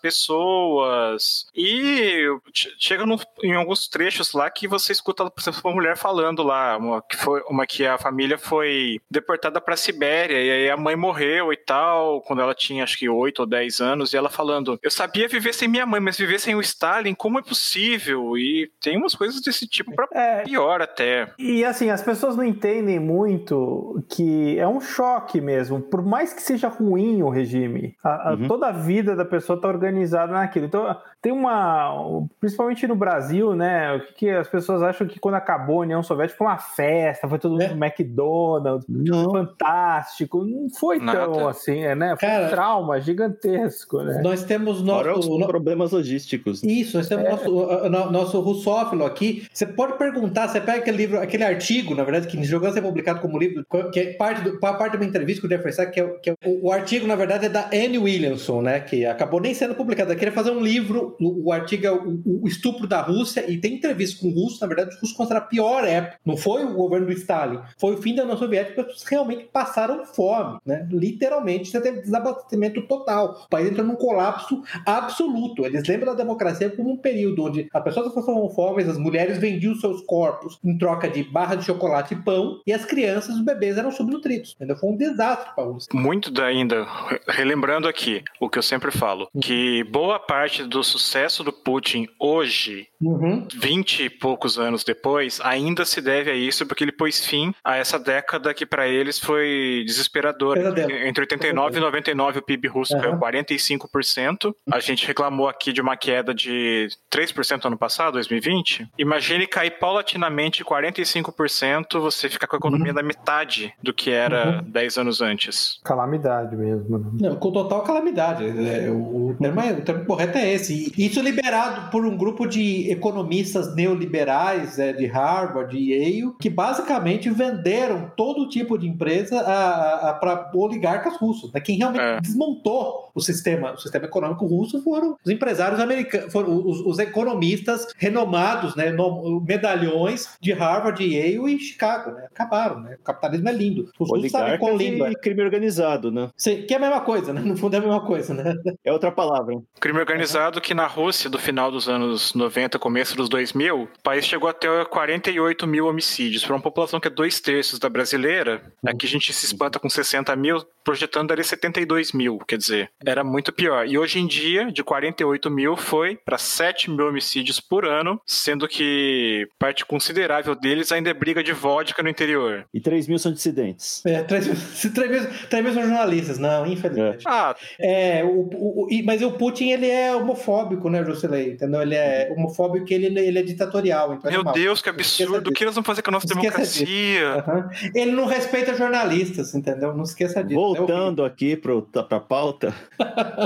pessoas e che- chega no- em alguns trechos lá que você escuta, por exemplo, uma mulher falando lá, uma que, foi, uma que a família foi deportada para Sibéria e aí a mãe morreu e tal, quando ela tinha acho que 8 ou 10 anos, e ela falando: Eu sabia viver sem minha mãe, mas viver sem o Stalin, como é possível? E tem umas coisas desse tipo pra
É,
pior até.
E assim, as pessoas não entendem muito que é um choque mesmo. Por mais que seja ruim o regime, a- a-
Uhum.
toda a vida da pessoa está organizada naquilo. Então, tem uma. Principalmente no Brasil, né? O que, que as pessoas acham que quando acabou a União Soviética foi uma festa, foi todo mundo
É.
McDonald's,
Não.
fantástico. Não foi tão
Nada.
assim, né? Foi
Cara,
um trauma gigantesco, né?
Nós temos
Fora os
nosso. no-
problemas logísticos.
Isso, nós temos nosso, nosso russófilo aqui. Você pode perguntar, você pega aquele livro, aquele artigo, na verdade, que jogou a ser publicado como livro, que é parte, do, parte de uma entrevista com o Jeffrey Sachs, que, é, que é o, o artigo, na verdade, é da Anne Williamson, né? Que acabou nem sendo publicado. Ela queria fazer um livro, o, o artigo é o, o estupro da Rússia, e tem entrevista com o russo, na verdade, os russos consideram a pior época. Não foi o governo do Stalin, foi o fim da União Soviética, pessoas realmente passaram fome, né? Literalmente, você teve desabastecimento total. O país entrou num colapso absoluto. Eles lembram da democracia como um período onde as pessoas passavam fome, as mulheres vendiam seus corpos em troca de barra de chocolate e pão, e as crianças, os bebês eram subnutridos. Entendeu? Foi um desastre para.
Muito da- ainda, re- relembrando aqui o que eu sempre falo, que boa parte do sucesso do Putin hoje,
Uhum.
20 e poucos anos depois, ainda se deve a isso, porque ele pôs fim a essa década que para eles foi desesperadora.
Pesadelo.
Entre 89 e 99 o PIB russo
Aham.
caiu 45%. A gente reclamou aqui de uma queda de 3% ano passado, 2020. Imagine cair paulatinamente 45%, você ficar com a economia da metade do que era 10 anos antes.
Calamidade mesmo. né?
Não, com total calamidade. É, o, o termo é- o termo correto é esse. Isso liberado por um grupo de economistas neoliberais é, de Harvard e Yale, que basicamente venderam todo tipo de empresa para oligarcas russos. Né? Quem realmente
É.
desmontou o sistema, o sistema econômico russo foram os empresários americanos, foram os, os economistas renomados, né, no- medalhões de Harvard, Yale e Chicago. Né? Acabaram. Né? O capitalismo é lindo. Os russos sabem quão
Oligarcas
lindo é.
e crime organizado, né?
Sim, que é a mesma coisa, né? No fundo é a mesma coisa, né?
É outra palavra.
Crime organizado que na Rússia, do final dos anos 90, começo dos 2000, o país chegou até 48 mil homicídios. Para uma população que é dois terços da brasileira, aqui a gente se espanta com 60 mil, projetando ali 72 mil, quer dizer, era muito pior. E hoje em dia, de 48 mil, foi para 7 mil homicídios por ano, sendo que parte considerável deles ainda é briga de vodka no interior.
E 3 mil são dissidentes.
É, três, três, vezes, três vezes são jornalistas, não, infelizmente.
Ah,
É, o, o, o- mas o Putin, ele é homofóbico, né, Jocelyn? Entendeu? Ele é homofóbico e ele, ele é ditatorial. Então é
meu
mal.
Deus, que absurdo. O que eles vão fazer com a nossa
Esqueça disso.
democracia?
Aham. Ele não respeita jornalistas, entendeu? Não esqueça disso. É.
Voltando aqui para a pauta.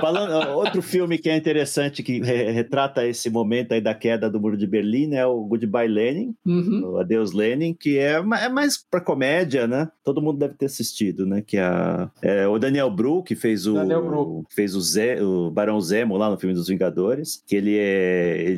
Falando, outro filme que é interessante, que re- retrata esse momento aí da queda do Muro de Berlim, é o Goodbye Lenin,
Uhum.
o Adeus Lenin, que é, é mais para comédia, né? Todo mundo deve ter assistido, né? Que é, a- é o Daniel Bru, que fez o, fez o, Zé, o Barão Zemo lá no filme dos Vingadores, que ele é ele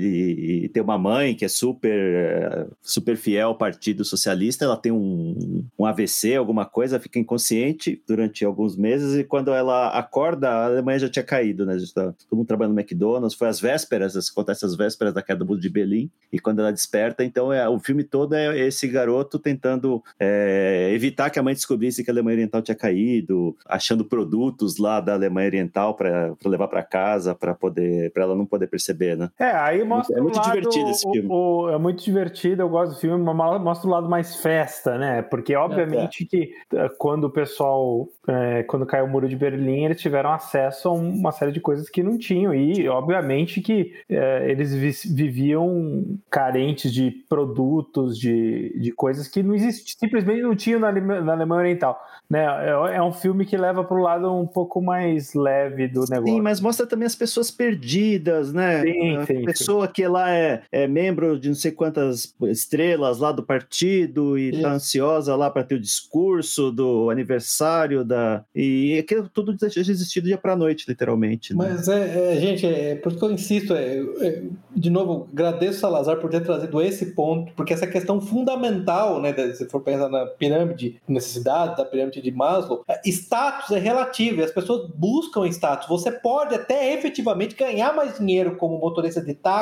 tem uma mãe que é super super fiel ao Partido Socialista, ela tem um, um AVC, alguma coisa, fica inconsciente durante alguns meses e quando ela acorda, a Alemanha já tinha caído, né? Tá todo mundo trabalhando no McDonald's, foi às vésperas, acontece às vésperas vésperas da queda do muro de Berlim, e quando ela desperta, então é, o filme todo é esse garoto tentando é, evitar que a mãe descobrisse que a Alemanha Oriental tinha caído, achando produtos lá da Alemanha Oriental para levar para casa, para poder, para ela não poder perceber, né?
É, aí mostra
é muito
lado,
divertido esse filme.
O, o, é muito divertido, eu gosto do filme, mostra o lado mais festa, né? Porque obviamente é, que eh, quando o pessoal, é, quando caiu o muro de Berlim, eles tiveram acesso a uma série de coisas que não tinham e obviamente que é, eles viviam carentes de produtos, de, de coisas que não existiam, simplesmente não tinham na, na Alemanha Oriental. Né? É, é um filme que leva para o lado um pouco mais leve do negócio.
Sim, mas mostra também as pessoas perdidas, né?
Sim,
a
sim,
pessoa que lá é, é membro de não sei quantas estrelas lá do partido e está ansiosa lá para ter o discurso do aniversário da e aquilo tudo deixa de existir do dia para noite, literalmente.
Né? Mas é, é, gente, é por isso que eu insisto, é, é, de novo, agradeço Salazar por ter trazido esse ponto, porque essa questão fundamental, né, se for pensar na pirâmide de necessidade, da pirâmide de Maslow, é, status é relativo, e as pessoas buscam status. Você pode até efetivamente ganhar mais dinheiro como motorista de táxi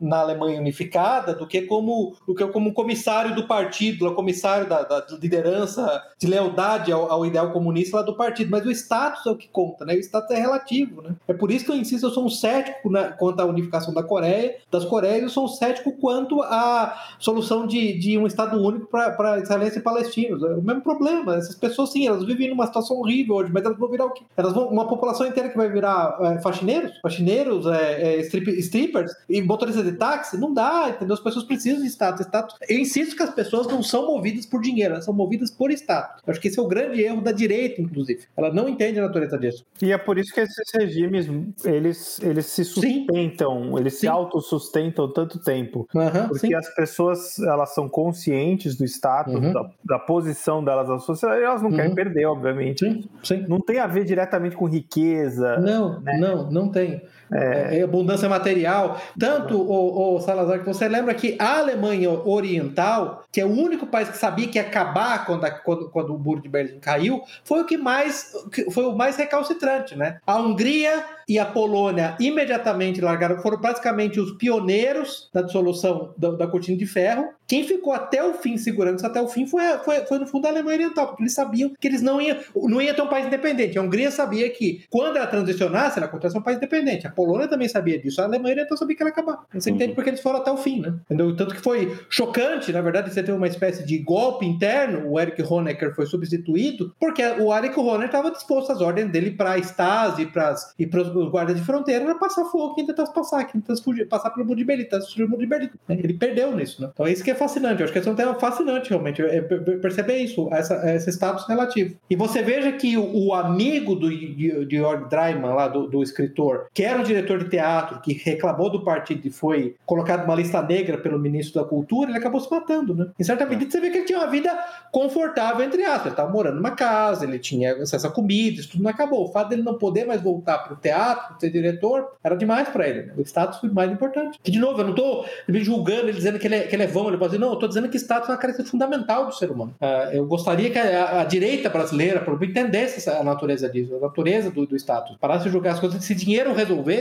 na Alemanha unificada do que como, do que como comissário do partido, comissário da, da liderança de lealdade ao, ao, ideal comunista lá do partido. Mas o status é o que conta, né? O status é relativo, né? É por isso que eu insisto, eu sou um cético na, quanto à unificação da Coreia, das Coreias, eu sou um cético quanto à solução de, de um Estado único para israelenses e palestinos. É o mesmo problema. Essas pessoas, sim, elas vivem numa situação horrível hoje, mas elas vão virar o quê? Elas vão, uma população inteira que vai virar é, faxineiros, faxineiros, é, é, strip, strippers e motoristas de táxi, não dá, entendeu? As pessoas precisam de status. status. Eu insisto que as pessoas não são movidas por dinheiro, elas são movidas por status. Eu acho que esse é o grande erro da direita, inclusive. Ela não entende a natureza disso.
E é por isso que esses regimes, eles, eles se sustentam, sim. eles sim. se autossustentam tanto tempo.
Uhum,
porque
sim.
as pessoas, elas são conscientes do status, uhum. da, da, posição delas na sociedade, elas não uhum. querem perder, obviamente.
Sim.
Não tem a ver diretamente com riqueza.
Não, né? não, não tem. É, é, abundância material. Tanto, o, o, Salazar, que você lembra que a Alemanha Oriental, que é o único país que sabia que ia acabar quando, a, quando, quando o muro de Berlim caiu, foi o que mais foi o mais recalcitrante, né? A Hungria e a Polônia imediatamente largaram, foram praticamente os pioneiros da dissolução da, da cortina de ferro. Quem ficou até o fim segurando isso até o fim foi, foi, foi no fundo a Alemanha Oriental, porque eles sabiam que eles não iam, não ia ter um país independente. A Hungria sabia que quando ela transicionasse, ela acontece um país independente. A Polônia também sabia disso. A Alemanha Oriental sabia que ela ia acabar. Você uhum. entende porque eles foram até o fim, né? Entendeu? Tanto que foi chocante, na verdade, você teve uma espécie de golpe interno. O Eric Honecker foi substituído porque o Eric Honecker estava disposto às ordens dele para a Stasi e para os guardas de fronteira era passar fogo quem tentasse passar, quem tentasse fugir, passar pelo mundo de Berlim, fugir do mundo de Berlim. Ele perdeu nisso, né? Então é isso que é fascinante. Eu acho que esse é um tema fascinante, realmente. É, perceber isso, essa, esse status relativo. E você veja que o, o amigo do de, de Jörg Dreimann, lá do, do, escritor, que era o diretor de teatro, que reclamou do partido e foi colocado numa lista negra pelo ministro da Cultura, ele acabou se matando, né? Em certa medida, você vê que ele tinha uma vida confortável, entre aspas. Ele estava morando numa casa, ele tinha acesso a comida, isso tudo não acabou. O fato dele não poder mais voltar para o teatro, ser diretor, era demais para ele. Né? O status foi mais importante. E, de novo, eu não estou julgando ele dizendo que ele é, que ele é vão, ele pode dizer, não, eu estou dizendo que status é uma característica fundamental do ser humano. Uh, eu gostaria que a, a, direita brasileira, por exemplo, entendesse a natureza disso, a natureza do, do status. Parasse de julgar as coisas. Se dinheiro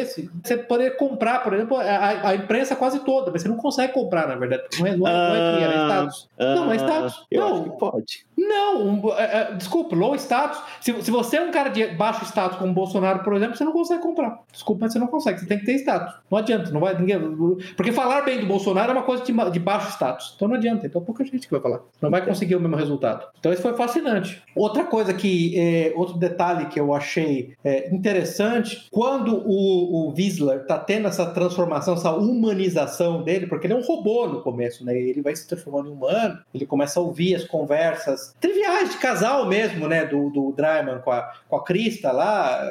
você poderia comprar, por exemplo, a, a, imprensa quase toda, mas você não consegue comprar, na verdade. Não é, não é, não é, era status. Não, é status.
Eu
não.
acho que pode.
Não, um, é, é, desculpa, low status. Se, se você é um cara de baixo status, como o Bolsonaro, por exemplo, você não consegue comprar. Desculpa, mas você não consegue. Você tem que ter status. Não adianta, não vai ninguém. Porque falar bem do Bolsonaro é uma coisa de, de baixo status. Então não adianta. Então pouca gente que vai falar. Não vai conseguir o mesmo resultado. Então isso foi fascinante. Outra coisa que, é, outro detalhe que eu achei é, interessante, quando o, o Wiesler tá tendo essa transformação, essa humanização dele, porque ele é um robô no começo, né? Ele vai se transformando em humano, ele começa a ouvir as conversas triviais de casal mesmo, né? Do, do Dryman com a, com a Krista lá,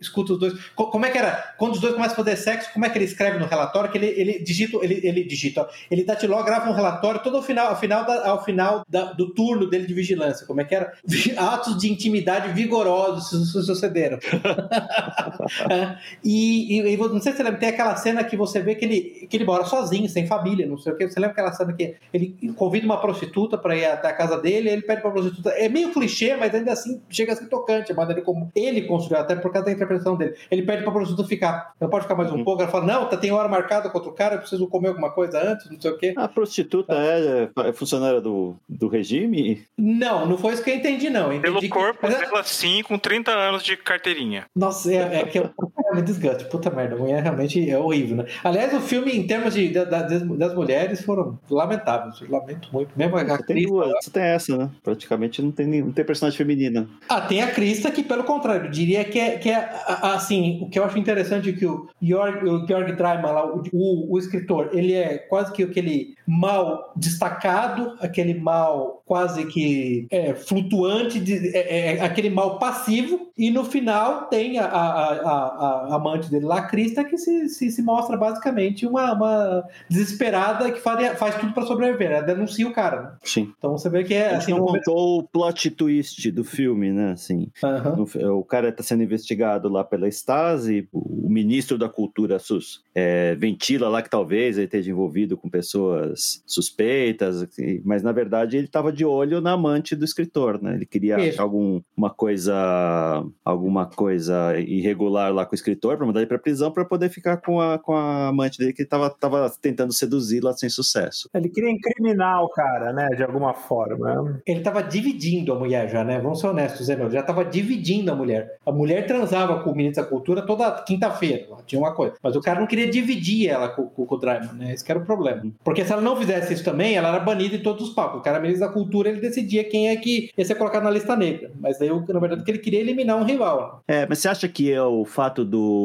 escuta os dois. Como é que era? Quando os dois começam a fazer sexo, como é que ele escreve no relatório? Que ele, ele digita, ele, ele digita, ele datiló, grava um relatório todo ao final, ao final, da, ao final da, do turno dele de vigilância. Como é que era? Atos de intimidade vigorosos sucederam. E, e, e, não sei se você lembra, tem aquela cena que você vê que ele, que ele mora sozinho, sem família, não sei o que. Você lembra aquela cena que ele convida uma prostituta para ir até a casa dele, ele pede pra prostituta. É meio clichê, mas ainda assim chega a ser tocante a maneira como ele construiu, até por causa da interpretação dele. Ele pede pra prostituta ficar. Não pode ficar mais um uhum. pouco. Ela fala, não, tá, tem hora marcada contra o cara, eu preciso comer alguma coisa antes, não sei o quê.
A prostituta é, é funcionária do, do regime?
Não, não foi isso que eu entendi, não. Eu
Pelo
entendi que-
corpo
Mas é-
dela, sim, com 30 anos de carteirinha.
Nossa, é, é que eu, é, desgaste. Puta merda, a mulher realmente é horrível, né? Aliás, o filme, em termos de, da- da- das, mulheres, foram lamentáveis. Eu lamento muito. Mesmo a
Você tem duas, tem essa, né? Praticamente não tem, não tem personagem feminina.
Ah, tem a Krista que, pelo contrário, eu diria que é, que é a- a- assim, o que eu acho interessante é que o Georg, o Georg lá, o, o, o escritor, ele é quase que aquele mal destacado, aquele mal quase que é, flutuante, de- é, é, aquele mal passivo, e no final tem a, a, a- a amante dele lá, Krista, que se, se, se mostra basicamente uma, uma desesperada que faria, faz tudo para sobreviver, ela denuncia o cara, né?
Sim.
Então você vê que é
A gente
assim,
não
no
contou o plot twist do filme, né? Assim, no- o cara está sendo investigado lá pela Stasi, o ministro da Cultura sus, é, ventila lá que talvez ele esteja envolvido com pessoas suspeitas, e- mas na verdade ele estava de olho na amante do escritor, né? Ele queria
Isso.
achar alguma coisa, alguma coisa irregular lá com o escritor para mandar ele para prisão para poder ficar com a, com a amante dele que estava tava tentando seduzi-la sem sucesso.
Ele queria incriminar o cara, né? De alguma forma.
Ele tava dividindo a mulher já, né? Vamos ser honestos, Zé, meu. Já tava dividindo a mulher. A mulher transava com o ministro da cultura toda quinta-feira. Tinha uma coisa. Mas o cara não queria dividir ela com, com, com o Dreiman, né? Esse que era o problema. Porque se ela não fizesse isso também, ela era banida em todos os palcos. O cara, ministro da cultura, ele decidia quem é que ia ser colocado na lista negra. Mas daí, o- na verdade, que ele queria é eliminar um rival.
É, mas você acha que é o fato do,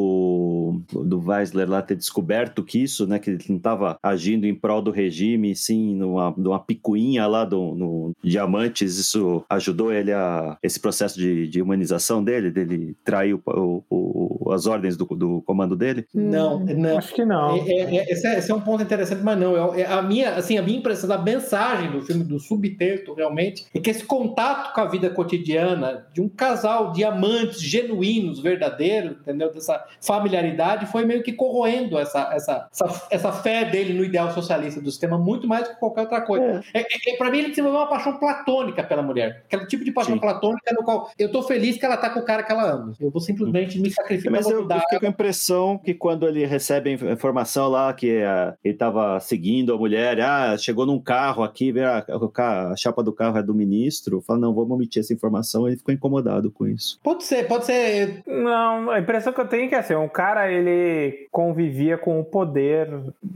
do Weisler lá ter descoberto que isso, né, que ele não estava agindo em prol do regime, sim, numa, numa picuinha lá do, no Diamantes, isso ajudou ele a esse processo de, de humanização dele, dele trair o, o- o- as ordens do, do comando dele?
Não, não.
Acho que não.
É, é, é, esse, é, esse é um ponto interessante, mas não. É, é a, minha, assim, a minha impressão da mensagem do filme, do subtexto, realmente, é que esse contato com a vida cotidiana de um casal de amantes genuínos, verdadeiros, entendeu? Dessa familiaridade, foi meio que corroendo essa, essa, essa, essa fé dele no ideal socialista do sistema, muito mais do que qualquer outra coisa. É. É, para mim, ele desenvolveu uma paixão platônica pela mulher. Aquele tipo de paixão
Sim.
platônica no qual eu tô feliz que ela tá com o cara que ela ama. Eu vou simplesmente me sacrificar
Mas eu, eu fiquei com a impressão que quando ele recebe a inf- informação lá que ah, ele estava seguindo a mulher, ah, chegou num carro aqui, vê a, ca- a chapa do carro é do ministro, fala, não, vamos omitir essa informação, ele ficou incomodado com isso.
Pode ser, pode ser.
Não, a impressão que eu tenho é que assim, um cara ele convivia com o poder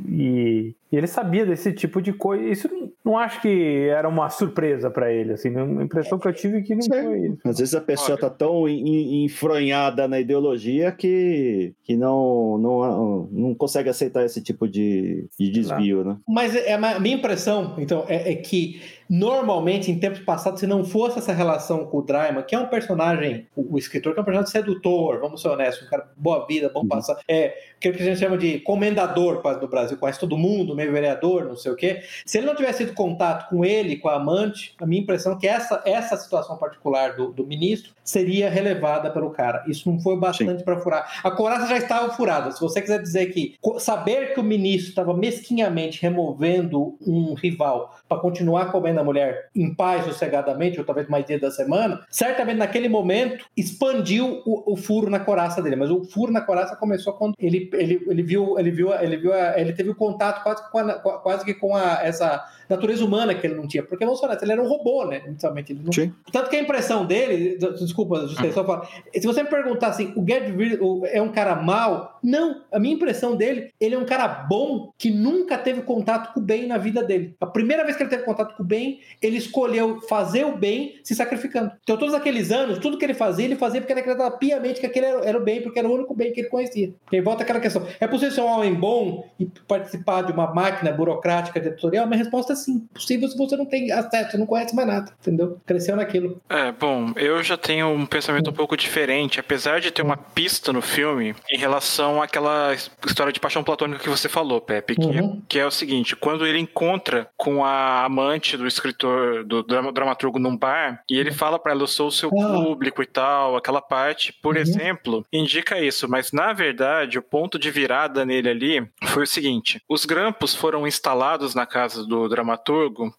e, e ele sabia desse tipo de coisa. Isso não, não acho que era uma surpresa pra ele, assim. A impressão que eu tive é que não foi isso.
Às vezes a pessoa
Olha.
tá tão en- en- enfronhada na ideologia que, que não, não, não consegue aceitar esse tipo de, de desvio, né?
Mas é, a minha impressão, então, é, é que normalmente, em tempos passados, se não fosse essa relação com o Dreiman, que é um personagem, o, o escritor, que é um personagem sedutor, vamos ser honestos, um cara boa vida, bom
Uhum.
passar, é, aquilo que a gente chama de comendador quase do Brasil, conhece todo mundo, meio vereador, não sei o quê. Se ele não tivesse tido contato com ele, com a amante, a minha impressão é que essa, essa situação particular do, do ministro seria relevada pelo cara. Isso não foi bastante para furar. A coraça já estava furada. Se você quiser dizer que saber que o ministro estava mesquinhamente removendo um rival para continuar comendo a mulher em paz, sossegadamente, ou talvez mais dia da semana, certamente naquele momento expandiu o, o furo na coraça dele. Mas o furo na coraça começou quando ele, ele, ele viu, ele viu, ele viu, ele teve o contato quase, com a- quase que com a, essa natureza humana que ele não tinha. Porque, honestos, ele era um robô, né? Inicialmente, ele não, tanto que a impressão dele, desculpa, Justei, só falar. Se você me perguntar assim, o Gerd é um cara mau? Não. A minha impressão dele, ele é um cara bom que nunca teve contato com o bem na vida dele. A primeira vez que ele teve contato com o bem, ele escolheu fazer o bem se sacrificando. Então, todos aqueles anos, tudo que ele fazia, ele fazia porque ele acreditava piamente que aquele era, era o bem, porque era o único bem que ele conhecia. E aí volta aquela questão: é possível ser um homem bom e participar de uma máquina burocrática editorial? Minha resposta é sim. Possível se você não tem acesso, não conhece mais nada, entendeu? Cresceu naquilo.
É, bom, eu já tenho um pensamento um pouco diferente, apesar de ter uma pista no filme em relação àquela história de paixão platônica que você falou, Pepe, que,
Uhum.
que é o seguinte, quando ele encontra com a amante do escritor, do drama- dramaturgo num bar, e ele fala pra ela, eu sou o seu
Ah.
público e tal, aquela parte, por
Uhum.
exemplo, indica isso, mas na verdade, o ponto de virada nele ali foi o seguinte, os grampos foram instalados na casa do dramaturgo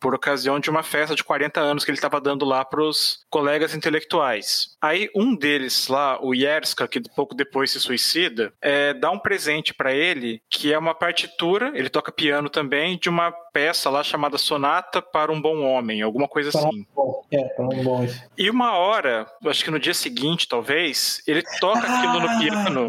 por ocasião de uma festa de 40 anos que ele estava dando lá pros colegas intelectuais. Aí um deles lá, o Yerska, que pouco depois se suicida, é, dá um presente para ele, que é uma partitura, ele toca piano também, de uma peça lá chamada Sonata para um Bom Homem, alguma coisa
Para
assim.
bom. É, para um bom.
E uma hora, acho que no dia seguinte, talvez, ele toca aquilo no piano.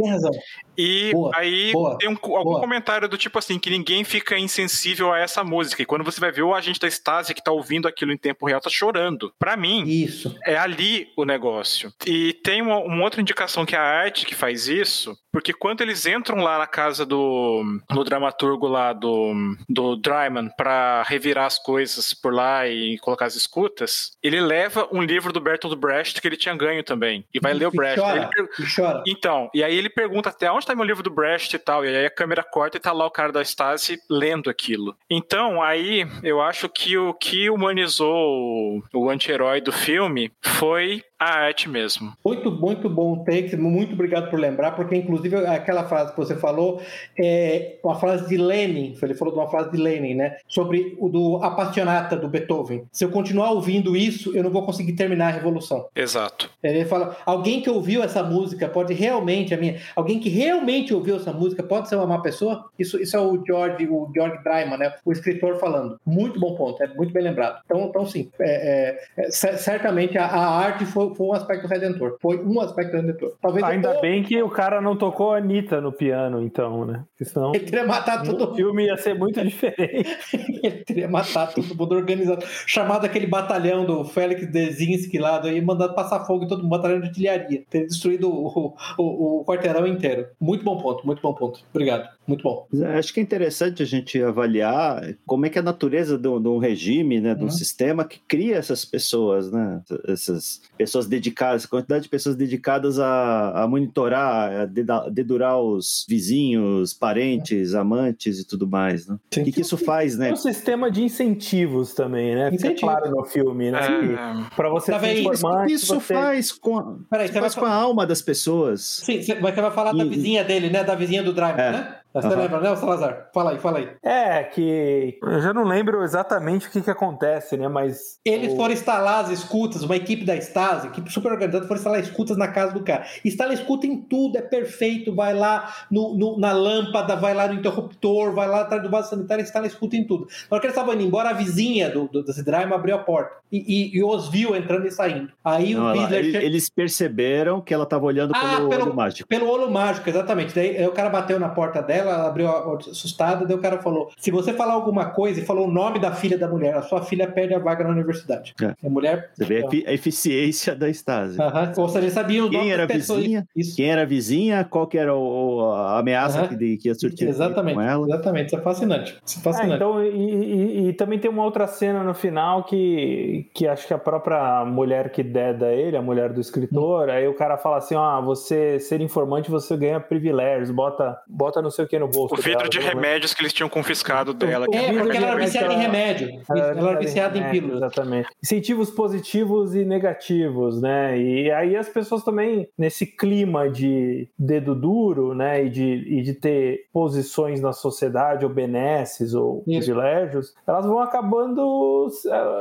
E
Boa,
aí
boa,
tem um- algum
boa.
comentário do tipo assim, que ninguém fica insensível a essa música. E quando você vai ver o agente da Stasi que tá ouvindo aquilo em tempo real, tá chorando. Pra mim,
Isso.
é ali o negócio. E tem uma, uma outra indicação que é a arte que faz isso, porque quando eles entram lá na casa do, do dramaturgo lá do, do Dryman pra revirar as coisas por lá e colocar as escutas, ele leva um livro do Bertolt Brecht que ele tinha ganho também. E vai ler o
E
Brecht.
Chora.
per-
E chora.
então, e aí ele pergunta até onde tá meu livro do Brecht e tal, e aí a câmera corta e tá lá o cara da Stasi lendo aquilo. Então, aí eu acho que o que humanizou o anti-herói do filme foi a arte mesmo.
Muito, muito bom take, muito obrigado por lembrar, porque inclusive aquela frase que você falou é uma frase de Lenin, ele falou de uma frase de Lenin, né? Sobre o do Appassionata do Beethoven. Se eu continuar ouvindo isso, eu não vou conseguir terminar a revolução.
Exato.
Ele fala, alguém que ouviu essa música pode realmente, a minha, alguém que realmente ouviu essa música pode ser uma má pessoa? Isso, isso é o George, o George Dryman, né? O escritor falando. Muito bom ponto, é muito bem lembrado. Então, então sim, é, é, é, cer- certamente a, a arte foi, foi um aspecto redentor. Foi um aspecto redentor. Talvez
Ainda
o-
bem que o cara não tocou a Anitta no piano, então, né? Porque senão
ele teria matado todo
o
mundo.
filme ia ser muito diferente.
Ele teria matado todo mundo organizado. Chamado aquele batalhão do Félix Dezinski lá, e mandado passar fogo em todo mundo, batalhão de artilharia. Teria destruído o, o, o quarteirão inteiro. Muito bom ponto, muito bom ponto. Obrigado. Muito bom.
Acho que é interessante a gente avaliar como é que é a natureza de um, de um regime, né, de um
Uhum.
sistema que cria essas pessoas, né, essas pessoas dedicadas, a quantidade de pessoas dedicadas a, a monitorar, a dedurar os vizinhos, parentes, amantes e tudo mais, né? O que, que isso faz, né?
É um sistema de incentivos também, né? Fica claro no filme, né?
É,
Pra você
Tá
ser
vendo?
informante,
Isso
você...
faz com a,
Peraí,
isso
você vai,
faz com a alma das pessoas.
Sim, você vai, você vai falar da
E-
vizinha dele, né? Da vizinha do Drive,
É.
né? Você
Aham.
lembra, né, o Salazar? Fala aí, fala aí.
É, que eu já não lembro exatamente o que que acontece, né? Mas
Eles
o-
foram instalar as escutas, uma equipe da Stasi, equipe super organizada, foram instalar escutas na casa do cara. Instala escuta em tudo, é perfeito. Vai lá no, no- na lâmpada, vai lá no interruptor, vai lá atrás do vaso sanitário, instala escuta em tudo. Na hora que eles estavam indo embora, a vizinha do, do, desse Drama abriu a porta e, e- e os viu entrando e saindo. Aí
Não,
o
ela- ele-
che-
eles perceberam que ela estava olhando
Ah,
pelo,
pelo-
olho mágico.
Pelo olho mágico, exatamente. Daí aí o cara bateu na porta dela, ela abriu a- assustada, daí o cara falou: se você falar alguma coisa e falou o nome da filha da mulher, a sua filha perde a vaga na universidade.
É.
A mulher.
Você vê a efi- a eficiência da Stasi.
Aham. Ou seja, eles sabiam os
Quem era
pessoas.
vizinha?
Isso.
Quem era a vizinha, qual que era o- a ameaça que, que ia surtir
Exatamente,
com ela.
exatamente. Isso é fascinante. Isso é
É,
fascinante.
então, e, e- e também tem uma outra cena no final que, que acho que a própria mulher que deda ele, a mulher do escritor, aí o cara fala assim: ó, você ser informante, você ganha privilégios, bota, bota não sei o que no bolso.
o vidro
dela,
de
lembro.
remédios que eles tinham confiscado dela.
É, porque
de
ela era viciada em
ela-
remédio. Ela era viciada em
É,
pílulas.
Exatamente. Incentivos positivos e negativos, né? E aí as pessoas também, nesse clima de dedo duro, né? E de, e de ter posições na sociedade, ou benesses, ou
Isso.
privilégios, elas vão acabando,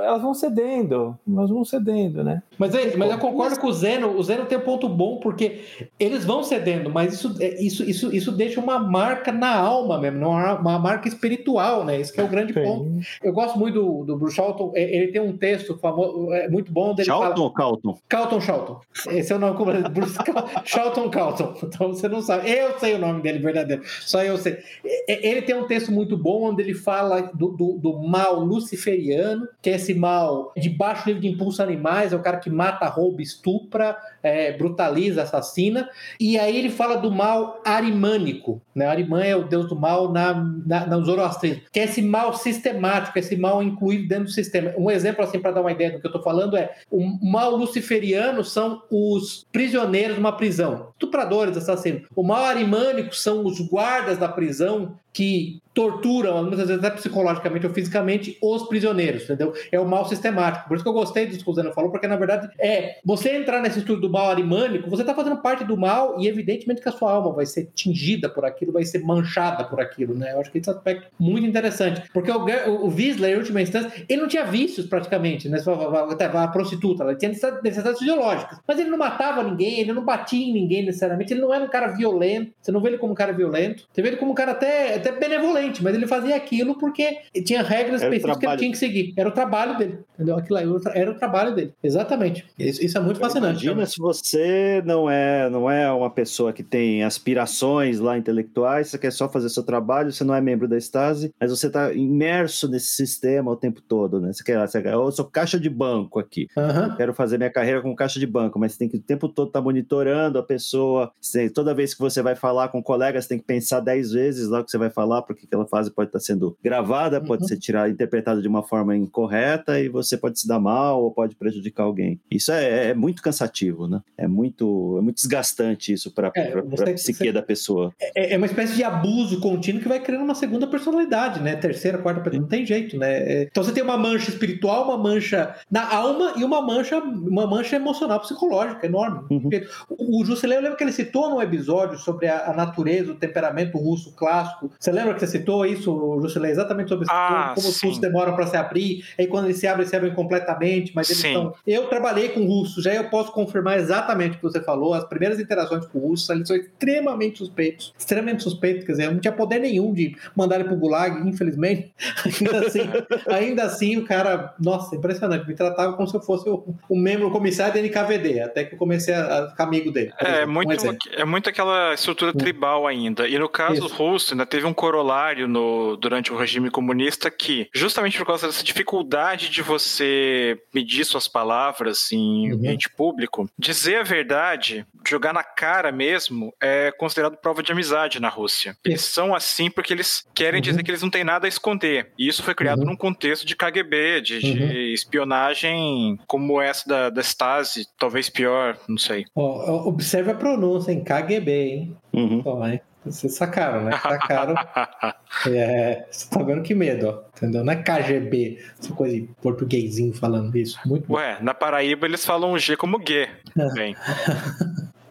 elas vão cedendo, elas vão cedendo, né?
Mas, é- mas eu concordo com o Zeno. O Zeno tem um ponto bom, porque eles vão cedendo, mas isso, é- isso, isso, isso deixa uma marca na alma mesmo, uma, uma marca espiritual, né? Isso que é o grande ponto. Eu gosto muito do, do Bruce Charlton. é- Ele tem um texto famoso, é muito bom dele
Charlton
fala.
ou Calton?
Calton Charlton. Esse é o nome completo. Bruce Charlton Calton. Então você não sabe. Eu sei o nome dele verdadeiro. Só eu sei. Ele tem um texto muito bom onde ele fala do, do, do mal luciferiano, que é esse mal de baixo nível de impulso animais, é o cara que mata, rouba, estupra, é, brutaliza, assassina. E aí ele fala do mal arimânico. Né? Arimã é o deus do mal na, na, no zoroastrismo, que é esse mal sistemático, esse mal incluído dentro do sistema. Um exemplo, assim, para dar uma ideia do que eu estou falando, é o mal luciferiano são os prisioneiros numa prisão, estupradores, assassinos. O mal arimânico são os guardas da prisão que torturam, muitas vezes até psicologicamente ou fisicamente, os prisioneiros, entendeu? É o mal sistemático. Por isso que eu gostei disso que o Zeno falou, porque na verdade é você entrar nesse estudo do mal arimânico, você está fazendo parte do mal e evidentemente que a sua alma vai ser tingida por aquilo, vai ser manchada por aquilo, né? Eu acho que esse aspecto muito interessante, porque o, o, o Wiesler, em última instância, ele não tinha vícios praticamente, né? A, a prostituta, ela tinha necessidades fisiológicas, mas ele não matava ninguém, ele não batia em ninguém necessariamente, ele não era um cara violento, você não vê ele como um cara violento, você vê ele como um cara até, até benevolente, mas ele fazia aquilo porque tinha regras era específicas que ele tinha que seguir. Era o trabalho dele, entendeu? Aquilo aí era o trabalho dele. Exatamente. Isso, isso é muito fascinante.
Imagina se você não é, não é uma pessoa que tem aspirações lá intelectuais, você quer só fazer seu trabalho, você não é membro da Stasi, mas você está imerso nesse sistema o tempo todo, né? Você quer, você quer eu sou caixa de banco aqui, uhum. eu quero fazer minha carreira como caixa de banco, mas você tem que o tempo todo estar tá monitorando a pessoa, você, toda vez que você vai falar com colegas, tem que pensar dez vezes lá o que você vai falar, porque aquela fase pode estar sendo gravada, pode uhum. ser tirada, interpretada de uma forma incorreta e você pode se dar mal ou pode prejudicar alguém. Isso é, é muito cansativo, né? É muito, é muito desgastante isso para é, a psique você, da pessoa.
É, é, uma espécie de abuso contínuo que vai criando uma segunda personalidade, né? Terceira, quarta. Não tem jeito, né? É, então você tem uma mancha espiritual, uma mancha na alma e uma mancha, uma mancha emocional, psicológica enorme. Uhum. O, o Juscelino, eu lembro que ele citou num episódio sobre a, a, natureza, o temperamento russo clássico. Você lembra que você citou isso, Juscelino, exatamente sobre ah, como sim. os russos demoram para se abrir, aí quando eles se abrem, se abrem completamente, mas eles estão. Eu trabalhei com russos, já eu posso confirmar exatamente o que você falou. As primeiras interações com russos, eles são extremamente suspeitos. Extremamente suspeitos, quer dizer, não tinha poder nenhum de mandar ele pro Gulag, infelizmente. Ainda assim, ainda assim, o cara, nossa, impressionante, me tratava como se eu fosse o membro, comissário da NKVD, até que eu comecei a, a ficar amigo dele.
É, muito, um é muito aquela estrutura tribal ainda. E no caso Isso. russo, ainda teve um corolário no, durante o regime comunista que, justamente por causa dessa dificuldade de você medir suas palavras em uhum. ambiente público, dizer a verdade, jogar na cara mesmo, é considerado prova de amizade na Rússia. Eles são assim porque eles querem uhum. dizer que eles não têm nada a esconder. E isso foi criado uhum. num contexto de KGB, de, de uhum. espionagem como essa da, da Stasi, talvez pior, não sei.
Oh, observe a pronúncia em KGB, hein?
Uhum. Oh,
vocês sacaram, né? Sacaram. é, você tá vendo que medo, ó. Entendeu? Não é KGB, essa coisa de portuguesinho falando isso. Muito
Ué, na Paraíba eles falam G como G. Bem.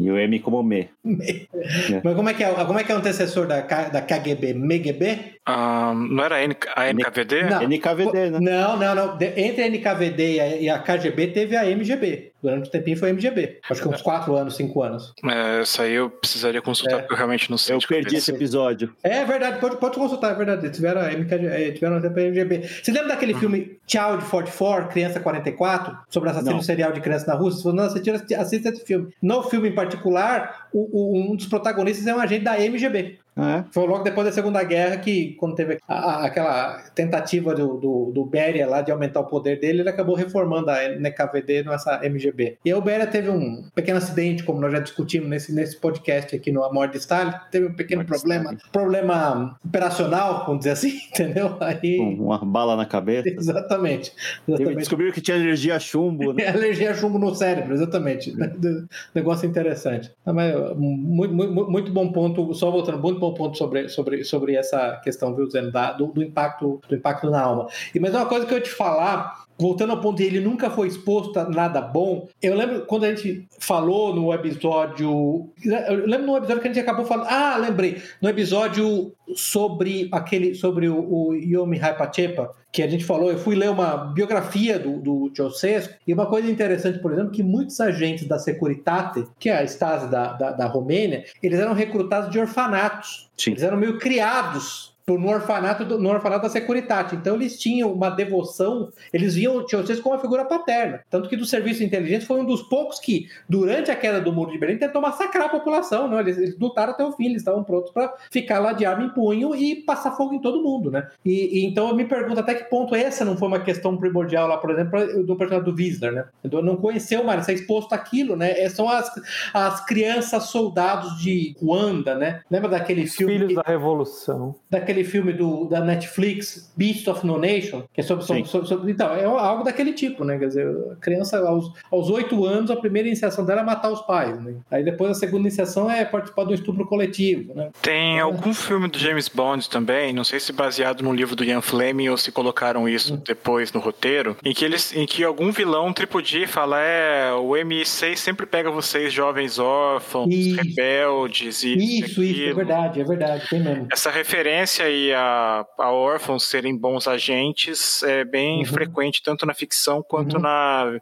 E o M como Me.
me. É. Mas como é, que é, como é que é o antecessor da, da KGB? MEGB?
Um, não era a, N, a NKVD?
Não. NKVD, né?
Não, não, não. Entre a NKVD e a, e a KGB teve a MGB. Durante um tempinho foi a MGB. Acho que uns 4 anos, 5 anos.
É, isso aí eu precisaria consultar, é. porque eu realmente não sei.
Eu perdi esse episódio.
É verdade, pode, pode consultar, é verdade. Tiveram a, MKG, é, tiveram a MGB. Você lembra daquele uhum. filme Child 44, Criança 44, sobre assassino não. serial de criança na Rússia? Você, não, você tira, assista esse filme. No filme em particular, o, o, um dos protagonistas é um agente da MGB. É. Foi logo depois da Segunda Guerra que, quando teve a, a, aquela tentativa do, do, do, Beria lá de aumentar o poder dele, ele acabou reformando a NKVD nessa MGB. E aí o Beria teve um pequeno acidente, como nós já discutimos nesse, nesse podcast aqui no Amor de Stalin, teve um pequeno problema, problema operacional, vamos dizer assim, entendeu? Aí...
Uma bala na cabeça.
Exatamente. exatamente.
Descobriu que tinha alergia a chumbo, né?
alergia a chumbo no cérebro, exatamente. Negócio interessante. Mas, muito, muito, muito bom ponto, só voltando, muito bom ponto sobre, sobre, sobre essa questão, viu, da, do, do, impacto, do impacto na alma. E mas uma coisa que eu te falar, voltando ao ponto de ele nunca foi exposto a nada bom, eu lembro quando a gente falou no episódio. Eu lembro no episódio que a gente acabou falando. Ah, lembrei. No episódio sobre aquele. sobre o, o Yomi Haipachepa, que a gente falou, eu fui ler uma biografia do, do Ceausescu, e uma coisa interessante, por exemplo, que muitos agentes da Securitate, que é a Stasi da, da, da Romênia, eles eram recrutados de orfanatos. Sim. Eles eram meio criados no orfanato, no orfanato da Securitate. Então eles tinham uma devoção, eles viam Ceausescu como uma figura paterna. Tanto que do serviço de inteligência foi um dos poucos que, durante a queda do muro de Berlim, tentou massacrar a população. Não? Eles, eles lutaram até o fim, eles estavam prontos para ficar lá de arma em punho e passar fogo em todo mundo. Né? E, e, então eu me pergunto até que ponto essa não foi uma questão primordial lá, por exemplo, do personagem do Wiesler. Né? Então, não conheceu, mas ser exposto àquilo. Né? É, são as, as crianças soldados de Ruanda. Né? Lembra daquele filme?
Filhos que, da Revolução.
Daquele daquele filme do, da Netflix, Beast of No Nation, que é sobre, sobre, sobre, sobre, Então, é algo daquele tipo, né? Quer dizer, a criança, aos oito anos, a primeira iniciação dela é matar os pais, né? Aí depois a segunda iniciação é participar do estupro coletivo, né?
Tem é. algum filme do James Bond também, não sei se baseado no livro do Ian Fleming ou se colocaram isso hum. depois no roteiro, em que eles, em que algum vilão tripudia fala, é, o MI6 sempre pega vocês jovens órfãos, isso. rebeldes e
isso, isso, é verdade, é verdade, tem mesmo.
Essa referência aí a, a órfãos serem bons agentes é bem uhum. frequente tanto na ficção quanto uhum. na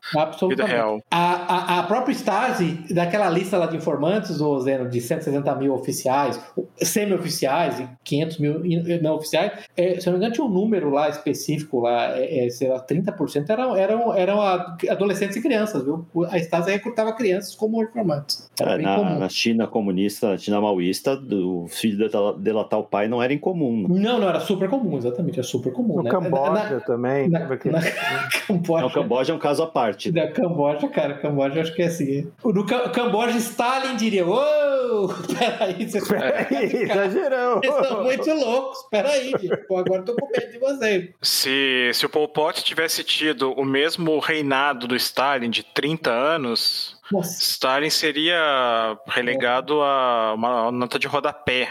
vida real.
A, a, a, própria Stasi, daquela lista lá de informantes, o Zeno, de 160 mil oficiais, semi-oficiais e 500 mil não oficiais, é, se não me engano tinha um número lá específico lá, é, é, sei lá, 30% eram, eram, eram adolescentes e crianças, viu? A Stasi recrutava crianças como informantes.
É, na, na, China comunista, na China maoísta, o filho delatar o pai não era incomum.
Né? Não, não, era super comum, exatamente, é super comum.
No
né?
Camboja na, também.
Na, na,
Camboja. Não, Camboja é um caso à parte.
Da Camboja, cara, Camboja acho que é assim. No Camboja, Stalin diria, ô, peraí, vocês
exagerou.
Vocês estão muito loucos, peraí, pô, agora tô com medo de vocês.
Se, se o Pol Pot tivesse tido o mesmo reinado do Stalin de 30 anos, Nossa. Stalin seria relegado a uma nota de rodapé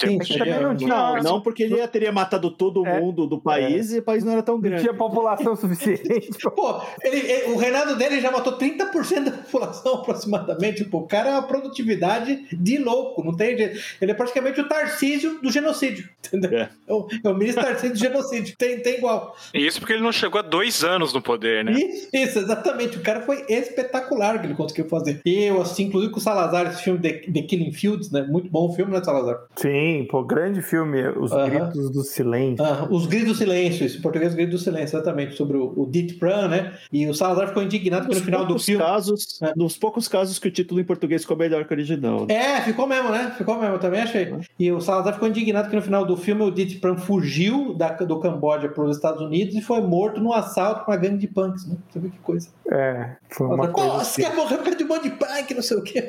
Sim, não, não, não, porque ele teria matado todo é, mundo do país é. e o país não era tão grande.
Não tinha população suficiente.
pô, ele, ele, o reinado dele já matou 30% da população aproximadamente. Pô, o cara é uma produtividade de louco, não tem jeito. Ele é praticamente o Tarcísio do genocídio, entendeu? É, é o, é o ministro Tarcísio do genocídio, tem, tem igual.
E isso porque ele não chegou a dois anos no poder, né?
Isso, isso exatamente. O cara foi espetacular que ele conseguiu fazer. E eu assisti, inclusive, com o Salazar, esse filme The, The Killing Fields, né? Muito bom filme, né, Salazar?
Sim. Sim, pô, grande filme, Os uh -huh. Gritos do Silêncio.
Uh -huh. Os Gritos do Silêncio, isso, em português, Gritos do Silêncio, exatamente, sobre o, o Dit Pran, né? E o Salazar ficou indignado porque no final do filme.
Casos, é. Nos poucos casos que o título em português ficou melhor que o original.
É, ficou mesmo, né? Ficou mesmo, eu também achei. Uh -huh. E o Salazar ficou indignado porque no final do filme o Dit Pran fugiu da, do Camboja para os Estados Unidos e foi morto num assalto com uma gangue de punks, né? Você viu que coisa.
É, foi uma
coisa. Assim. Você quer morrer perto de um monte de punk, não sei o quê?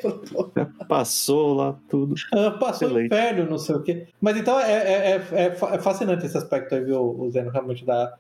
Passou lá tudo.
Ah, passou o inferno, não sei o quê. Mas então é, é, é, é, fascinante esse aspecto aí, viu, o Zeno, realmente da.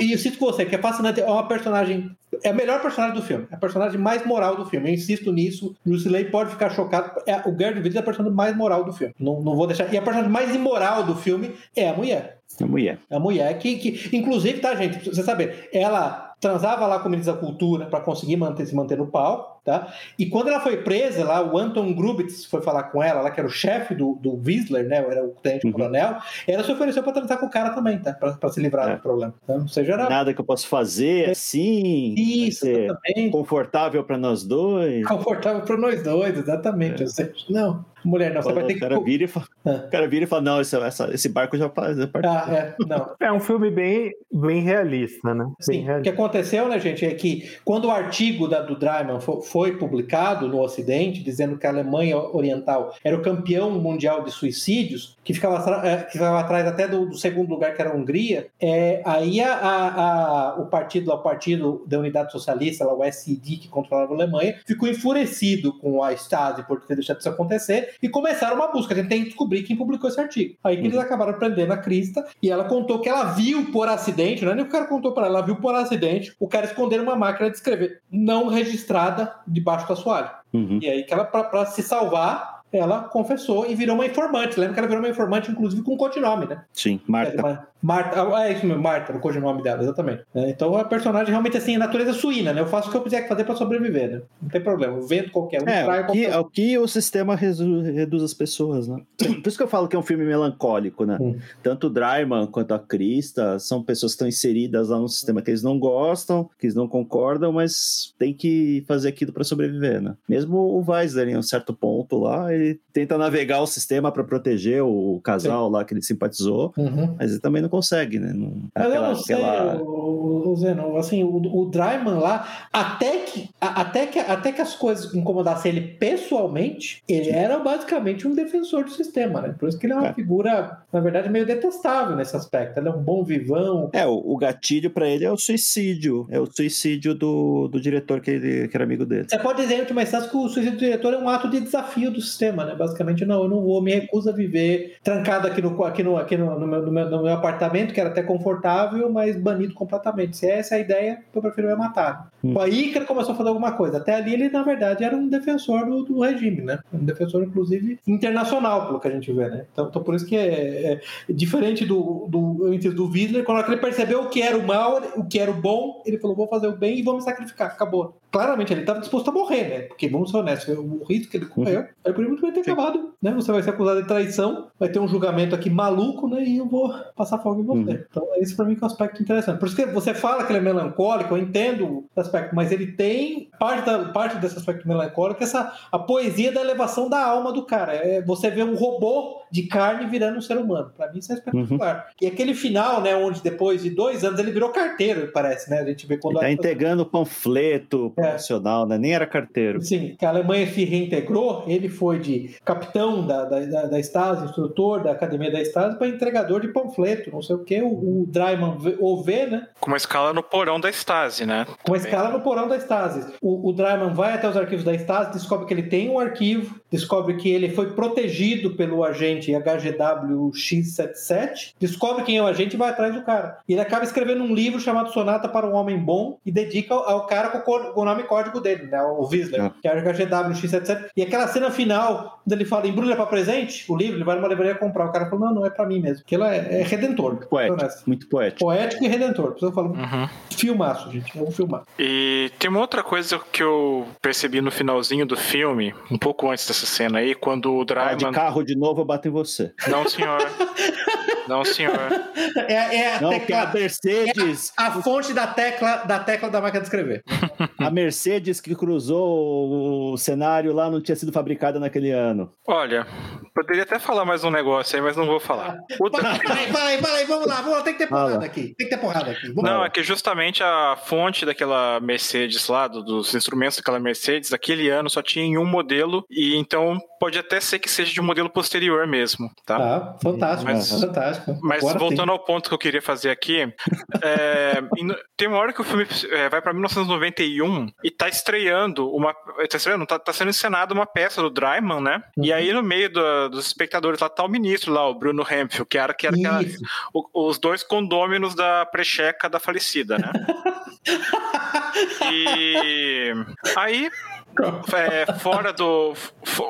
E eu cito com você, que é fascinante, é uma personagem. É a melhor personagem do filme, é a personagem mais moral do filme. Eu insisto nisso. Bruce Lee pode ficar chocado. É, o Gary DeVito é a personagem mais moral do filme. Não, não vou deixar. E a personagem mais imoral do filme é a mulher.
A mulher.
A mulher que, que inclusive, tá, gente? Pra você saber, ela transava lá com o ministro da Cultura para conseguir manter, se manter no palco, tá? E quando ela foi presa lá, o Anton Grubitz foi falar com ela, lá que era o chefe do, do Wiesler, né? Era o tenente uhum. coronel. Ela se ofereceu para transar com o cara também, tá? Para se livrar é. do problema. Então, ou seja, era...
Nada que eu possa fazer assim.
Isso, exatamente.
Confortável para nós dois.
Confortável para nós dois, exatamente. É. Ou seja, não, mulher, não. Você vai ter
o cara
que.
Vira e fala, ah. O cara vira e fala: não, esse, essa, esse barco já faz.
Ah, é, não.
é um filme bem, bem realista, né?
Sim.
Realista.
O que aconteceu, né, gente, é que quando o artigo da, do Dreiman foi, foi, publicado no Ocidente, dizendo que a Alemanha Oriental era o campeão mundial de suicídios, que ficava, é, que ficava atrás até do, do, segundo lugar, que era a Hungria, é, aí a, a, a, o partido, o partido da Unidade Socialista, lá, o SID, que controlava a Alemanha, ficou enfurecido com a Stasi por ter deixado isso acontecer e começaram uma busca. A gente tem que descobrir quem publicou esse artigo. Aí que uhum. eles acabaram prendendo a Crista e ela contou que ela viu por acidente, não é nem o cara contou para ela, ela viu por acidente o cara esconder uma máquina de escrever não registrada debaixo do assoalho. Uhum. E aí que ela, para se salvar, ela confessou e virou uma informante. Lembra que ela virou uma informante, inclusive, com codinome, né?
Sim, Marta.
Marta, é isso mesmo, Marta, o codinome dela, exatamente. É, então a personagem realmente assim, é natureza suína, né? Eu faço o que eu quiser fazer para sobreviver, né? Não tem problema. O vento qualquer um,
é, o que, qualquer um. o que o sistema reduz, reduz as pessoas, né? Por isso que eu falo que é um filme melancólico, né? Hum. Tanto o Dryman quanto a Krista são pessoas que estão inseridas lá no sistema que eles não gostam, que eles não concordam, mas tem que fazer aquilo para sobreviver, né? Mesmo o Weisler, em um certo ponto lá, ele tenta navegar o sistema para proteger o casal Sim. lá que ele simpatizou, uhum. mas ele também não consegue, né? Não,
aquela, eu não sei, aquela... o, o Zeno, assim, o, o Dryman lá, até que, até, que, até que as coisas incomodassem ele pessoalmente, ele era basicamente um defensor do sistema, né? Por isso que ele é uma é. figura, na verdade, meio detestável nesse aspecto. Ele é um bom vivão.
É, o, o gatilho para ele é o suicídio. É o suicídio do, do diretor que, ele, que era amigo dele.
Você pode dizer em última instância que o suicídio do diretor é um ato de desafio do sistema né? Basicamente, não, eu não vou, me recuso a viver trancado aqui no, aqui no, aqui no, no, meu, no, meu, no meu apartamento, que era até confortável, mas banido completamente. Se essa é a ideia, eu prefiro me matar. Hum. Aí que ele começou a fazer alguma coisa. Até ali ele, na verdade, era um defensor do, do regime, né? Um defensor, inclusive, internacional, pelo que a gente vê, né? Então, então por isso que é, é diferente do, do, antes do Wiesler, quando ele percebeu o que era o mal, o que era o bom, ele falou, vou fazer o bem e vou me sacrificar. Acabou claramente ele estava disposto a morrer, né? Porque, vamos ser honestos, o risco que ele correu, uhum. ele podia muito bem ter acabado, né? Você vai ser acusado de traição, vai ter um julgamento aqui maluco, né? E eu vou passar fogo em você. Uhum. Então, esse para mim é um aspecto interessante. Por isso que você fala que ele é melancólico, eu entendo o aspecto, mas ele tem parte, da, parte desse aspecto melancólico, essa a poesia da elevação da alma do cara. É você vê um robô de carne virando um ser humano. Para mim, isso é espetacular. Uhum. E aquele final, né? Onde depois de dois anos ele virou carteiro, parece, né? A gente vê quando.
Ele tá entregando panfleto, é profissional, né? Nem era carteiro.
Sim, que a Alemanha se reintegrou, ele foi de capitão da, da, da, da Stasi, instrutor da academia da Stasi, para entregador de panfleto, não sei o que, o, o Dreiman OV, né?
Com uma escala no porão da Stasi, né?
Com uma escala no porão da Stasi. O, o vai até os arquivos da Stasi, descobre que ele tem um arquivo, descobre que ele foi protegido pelo agente HGW-X77, descobre quem é o agente e vai atrás do cara. E ele acaba escrevendo um livro chamado Sonata para um Homem Bom e dedica ao, cara com o nome código dele, né? O Wiesler, é. que é o HGW X77. E aquela cena final, quando ele fala embrulha para presente, o livro, ele vai numa livraria comprar. O cara falou, não, não é para mim mesmo. Porque ela é, é redentor.
Poético, muito poético.
Poético e redentor. Por isso eu falo, uhum. filmaço, gente. Vamos filmar.
E tem uma outra coisa que eu percebi no finalzinho do filme, um pouco antes dessa cena aí, quando o Dryman... Ah,
de carro de novo, eu bato em você.
Não, senhor. Não, senhor.
É, é a
não, tecla, a Mercedes.
É a, a, fonte da tecla da tecla da máquina de escrever.
a Mercedes que cruzou o cenário lá não tinha sido fabricada naquele ano.
Olha, poderia até falar mais um negócio aí, mas não vou falar.
O... Aí, aí, para aí, vamos lá, vamos lá, tem que ter porrada Fala. aqui. Tem que ter porrada aqui. Vamos
não,
lá.
é que justamente a fonte daquela Mercedes lá, dos instrumentos daquela Mercedes, daquele ano só tinha em um modelo, e então pode até ser que seja de um modelo posterior mesmo, tá?
Tá, fantástico, mas, fantástico.
Mas Agora voltando ao ponto que eu queria fazer aqui, é, tem uma hora que o filme é, vai para 1991 e tá estreando uma, tá estreando, tá, tá sendo encenada uma peça do Dryman, né? Uhum. E aí no meio do, dos espectadores lá tá o ministro lá, o Bruno Hemphill, que era que era aquela, o, os dois condôminos da precheca da falecida, né? e aí é, fora do.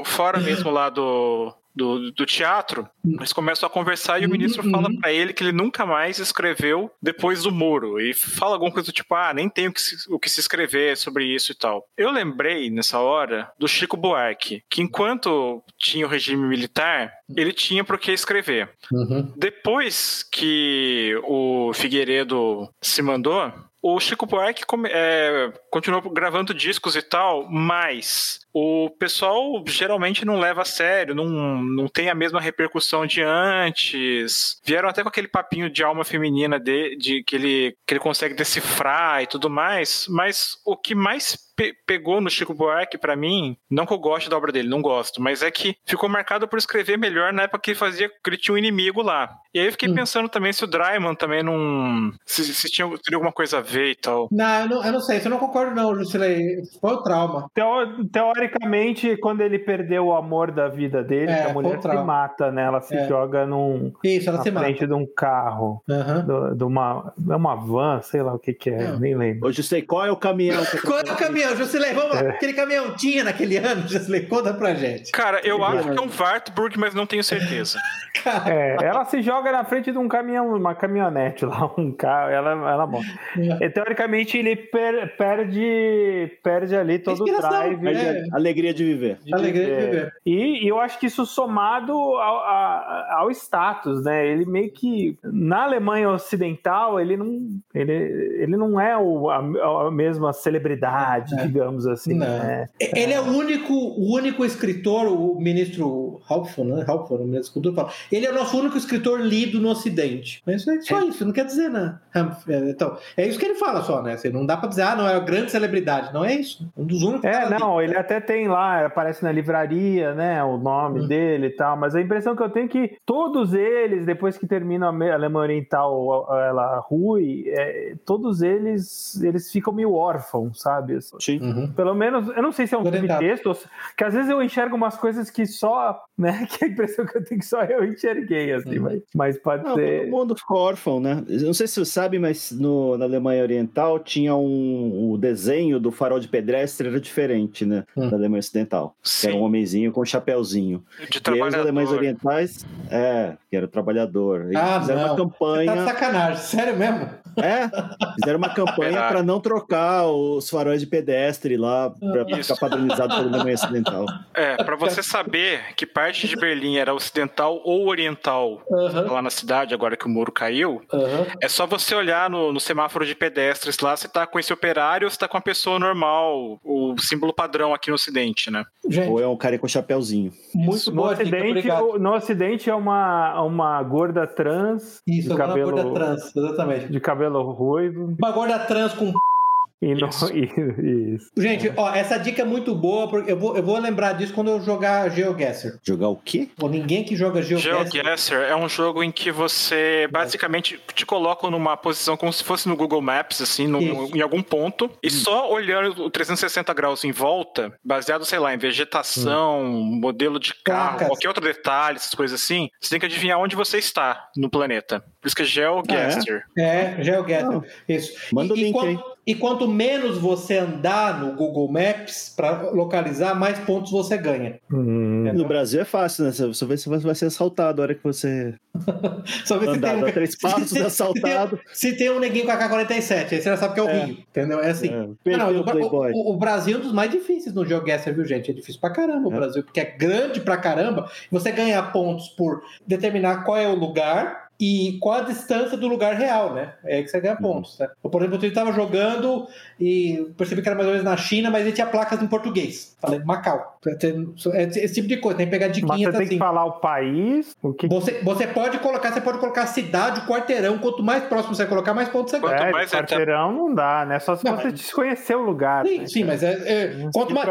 Fora mesmo lá do, do, do teatro, eles começam a conversar e o ministro uhum. fala para ele que ele nunca mais escreveu depois do muro. E fala alguma coisa do tipo, ah, nem tem o que, se, o que se escrever sobre isso e tal. Eu lembrei, nessa hora, do Chico Buarque, que enquanto tinha o regime militar, ele tinha por que escrever. Uhum. Depois que o Figueiredo se mandou, o Chico Buarque é, continuou gravando discos e tal, mas o pessoal geralmente não leva a sério, não, não tem a mesma repercussão de antes. Vieram até com aquele papinho de alma feminina de, de que, ele, que ele consegue decifrar e tudo mais, mas o que mais pe pegou no Chico Buarque para mim, não que eu goste da obra dele, não gosto, mas é que ficou marcado por escrever melhor na época que ele fazia, que ele tinha um inimigo lá. E aí eu fiquei hum. pensando também se o Dryman também não. Se, se tinha, teria alguma coisa a ver e tal.
Não, eu não, eu não sei, eu não concordo, não, Jusilei. Foi o trauma.
Teo, teoricamente, quando ele perdeu o amor da vida dele, é, a mulher se mata, né? Ela se é. joga num.
Isso, ela na se
frente
mata.
de um carro. Uhum. De, uma. É uma van, sei lá o que, que é, nem lembro.
Hoje sei qual é o caminhão. Que
qual é o caminhão? Caminhão, Jusilei, vamos lá. É. Aquele caminhão tinha naquele ano, Jusilei, conta pra gente.
Cara, eu acho que é um Wartburg, mas não tenho certeza.
é, ela se joga na frente de um caminhão, uma caminhonete lá, um carro, ela, ela morre. É. E, teoricamente, ele per, perde, perde ali todo o drive.
É. Alegria de viver.
De Alegria viver. de viver.
E, e, eu acho que isso somado ao, ao, ao status, né? Ele meio que, na Alemanha Ocidental, ele não, ele, ele não é o, a, a mesma celebridade, é. Digamos assim. Né?
Ele é o único, o único escritor, o ministro Halfon, né? Halfon, o ministro escultor, fala, ele é o nosso único escritor lido no Ocidente. Mas é só é. isso, não quer dizer nada. É, então, é isso que ele fala só, né? Assim, não dá pra dizer, ah, não, é uma grande celebridade. Não é isso. Um dos únicos.
É, não, ele até tem lá, aparece na livraria, né? O nome hum. dele e tal. Mas a impressão que eu tenho é que todos eles, depois que termina a Alemanha Oriental, ela Rui, é, todos eles, eles ficam meio órfãos, sabe?
Sim.
Uhum.
Pelo menos, eu não sei se é um subtexto, que às vezes eu enxergo umas coisas que só, né, que a impressão que eu tenho que só eu enxerguei, assim,
Uhum.
mas, mas pode
Não,
ser...
todo mundo ficou órfão, né? Eu não sei se você sabe, mas no- na Alemanha Oriental tinha um. O desenho do farol de pedestre era diferente, né?
Hum.
Da Alemanha Ocidental. Que era um homenzinho com um chapéuzinho.
de
E aí os alemães
trabalhador.
orientais, é, que era o trabalhador. Eles
Ah,
fizeram
não.
uma
Tá de
campanha.
sacanagem, sério mesmo?
É, fizeram uma campanha para não trocar os faróis de pedestre lá, para ficar padronizado pela Alemanha Ocidental.
É, pra você saber que parte de Berlim era ocidental ou oriental
Aham,
lá na cidade, agora que o muro caiu,
aham.
é só você olhar no, no semáforo de pedestres lá, se tá com esse operário ou se tá com a pessoa normal, o símbolo padrão aqui no ocidente, né?
Gente,
Ou é um cara com chapéuzinho.
muito
No
boa dica,
ocidente, no ocidente é uma, uma gorda trans
Isso,
de
uma
cabelo,
gorda trans, exatamente.
de cabelo ruivo
Uma gorda trans com
e no,
Isso.
isso.
Gente, ó, essa dica é muito boa, porque eu vou, eu vou lembrar disso quando eu jogar GeoGuessr.
Jogar o quê?
Ou ninguém que joga GeoGuessr.
GeoGuessr é um jogo em que você basicamente te coloca numa posição como se fosse no Google Maps, assim, no- em algum ponto, e só olhando o 360 graus em volta, baseado, sei lá, em vegetação, modelo de carro,
Placas.
qualquer outro detalhe, essas coisas assim, você tem que adivinhar onde você está no planeta. Por isso que é GeoGuessr.
É, GeoGuessr.
Não.
Isso.
Manda o link
quanto,
aí.
e quanto menos você andar no Google Maps para localizar, mais pontos você ganha.
Hum.
No Brasil é fácil, né? Você vê se você vai ser assaltado a hora que você
Só ver se tem
andar,
um...
três passos, é assaltado.
Se tem um neguinho com a K-47, aí você já sabe que é o
É.
Rio, entendeu? É assim.
É,
Não, não,
o Playboy.
o, o- o Brasil é um dos mais difíceis no GeoGuessr, viu, gente? É difícil pra caramba o
É.
Brasil, porque é grande pra caramba. Você ganha pontos por determinar qual é o lugar e qual a distância do lugar real, né? É aí que você ganha pontos, né? Eu, por exemplo, eu estava jogando e percebi que era mais ou menos na China, mas ele tinha placas em português. Falei, Macau. É esse tipo de coisa, tem que pegar
Mas
diquinhas
você tem
assim.
que falar o país, o que
Você, você pode colocar, você pode colocar a cidade, o quarteirão. Quanto mais próximo você colocar, mais pontos você ganha.
É,
mais é-
quarteirão não dá, né? Só se
Não,
você
mas-
desconhecer o lugar.
Sim,
né?
sim, mas é, é- quanto mais,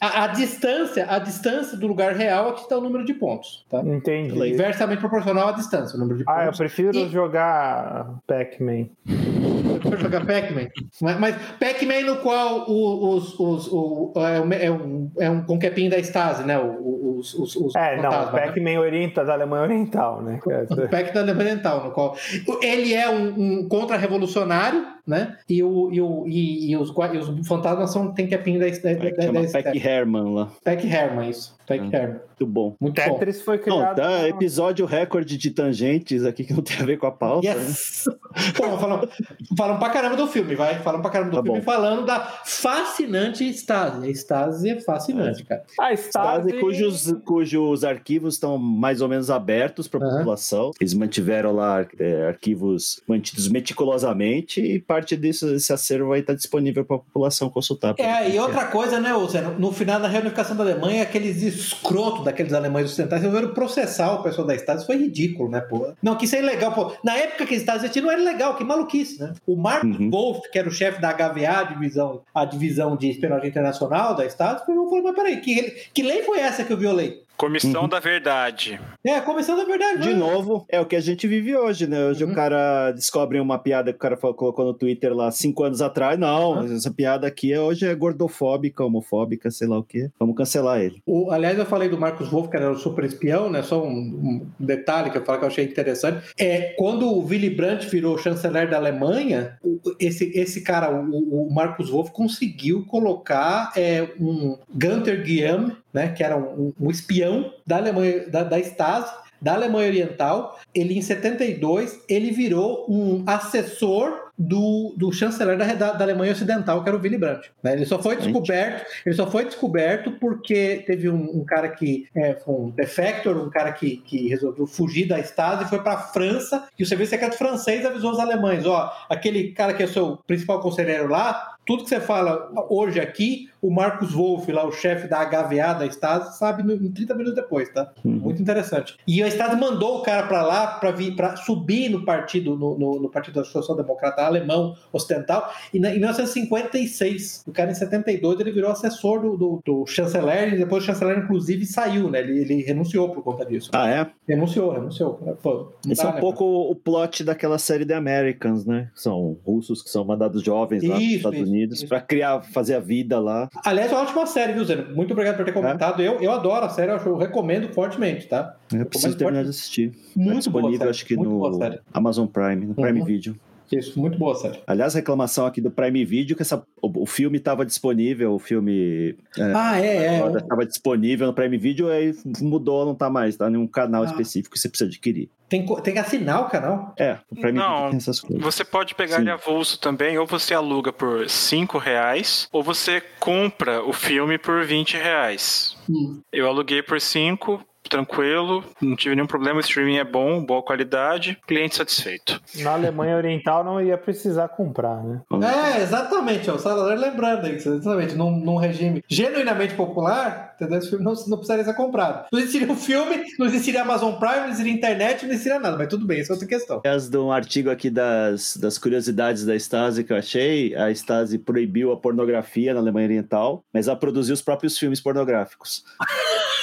a, a distância, a distância do lugar real é que está o número de pontos, tá?
Entendi.
Lei.
Inversamente proporcional à distância, o número de
Ah, eu
pontos.
prefiro
E-
jogar Pac-Man.
Eu prefiro jogar Pac-Man. Mas, mas Pac-Man no qual o- os, os, o, é, um, é um, com capim da Stasi, né? O- o- Os, os, os
É, não,
fantasmas, né?
Pac-Man orienta da Alemanha Oriental, né?
O Pac da Alemanha Oriental, no qual ele é um, um contra-revolucionário, né? E, o, e, o, e, e os, e os fantasmas são, tem capim da, da, da, da,
Chama
da,
Peck Herman lá.
Pac Herman, isso. Pac
Hum.
Herman.
Muito bom.
Muito bom.
Tetris foi
Não,
criado.
tá episódio recorde de tangentes aqui que não tem a ver com a pauta. né?
Yes! Pô, falam, falam pra caramba do filme, vai. Falam pra caramba do
Tá
filme
bom.
falando da fascinante Stasi. A Stasi é fascinante, cara.
Ah,
Stasi,
Stasi...
cujos, cujos arquivos estão mais ou menos abertos para a população. Eles mantiveram lá é, arquivos mantidos meticulosamente e parte disso, desse acervo vai estar disponível para a população consultar.
É, e outra coisa, né, Zé? No, no final da reunificação da Alemanha, aqueles escrotos daqueles alemães ocidentais resolveram processar o pessoal da Stasi. Foi ridículo, né, pô? Não, que isso é ilegal, pô. Na época que a Stasi existia, não era legal, que maluquice, né? O Marcos
Uhum.
Wolff, que era o chefe da HVA, a divisão, a divisão de espionagem internacional da Stasi, falou, mas peraí, que, que lei foi essa que eu violei?
Comissão da Verdade.
É, começando a verdade.
De novo, é o que a gente vive hoje, né? Hoje
Uhum.
o cara descobre uma piada que o cara falou- colocou no Twitter lá cinco anos atrás. Não,
Uhum.
essa piada aqui hoje é gordofóbica, homofóbica, sei lá o quê. Vamos cancelar ele.
O- aliás, eu falei do Marcos Wolff, que era o super espião, né? Só um, um detalhe que eu falo que eu achei interessante. É quando o Willy Brandt virou chanceler da Alemanha, o- esse, esse cara, o, o Marcos Wolff, conseguiu colocar é, um Gunther Guillaume, né? Que era um, um espião da Alemanha, da, da Stasi. Da Alemanha Oriental, ele em 72 ele virou um assessor do, do chanceler da, da, da Alemanha Ocidental, que era o Willy Brandt. né? Ele só foi descoberto ele só foi descoberto porque teve um, um cara que é, foi um defector, um cara que, que resolveu fugir da Stasi e foi para a França. E o serviço secreto francês avisou os alemães: ó, aquele cara que é o seu principal conselheiro lá, tudo que você fala hoje aqui, o Marcos Wolff, lá, o chefe da HVA da Stasi, sabe no, em 30 minutos depois, tá?
Uhum.
Muito interessante. E a Stasi mandou o cara para lá para vir para subir no partido no, no, no partido da Social Democrata alemão ocidental e na, em 1956 o cara em 72 ele virou assessor do, do, do chanceler e depois o chanceler inclusive saiu né ele, ele renunciou por conta disso
Ah, é?
renunciou renunciou Pô,
Esse
dá,
é um
né,
pouco o plot daquela série The Americans, né? São russos que são mandados jovens lá
Isso,
Estados
isso.
Unidos para criar, fazer a vida lá.
Aliás, é uma ótima série, viu, Zeno? Muito obrigado por ter comentado. É? Eu, eu adoro a série, eu, eu recomendo fortemente, tá?
Eu preciso terminar de assistir.
Muito
é disponível, acho que no Amazon Prime, no Prime uhum. Video.
Isso, muito boa série.
Aliás, reclamação aqui do Prime Video que essa, o, o filme estava disponível, o filme.
É, ah, é, é.
Estava disponível no Prime Video, aí mudou, não está mais, tá em um canal ah. específico que você precisa adquirir.
Tem, tem que assinar o canal?
É, o Prime
não, Video tem essas coisas. Você pode pegar Sim. ele avulso também, ou você aluga por 5 reais, ou você compra o filme por 20 reais. Hum. Eu aluguei por 5, tranquilo, não tive nenhum problema, o streaming é bom, boa qualidade, cliente satisfeito.
Na Alemanha Oriental não ia precisar comprar, né?
É, exatamente, ó, o Salvador lembrando isso, exatamente, num, num regime genuinamente popular, entendeu? Esse filme não, não precisaria ser comprado. Não existiria um filme, não existiria Amazon Prime, não existiria internet, não existiria nada, mas tudo bem, isso é outra questão.
As de um artigo aqui das, das curiosidades da Stasi que eu achei, a Stasi proibiu a pornografia na Alemanha Oriental, mas ela produziu os próprios filmes pornográficos.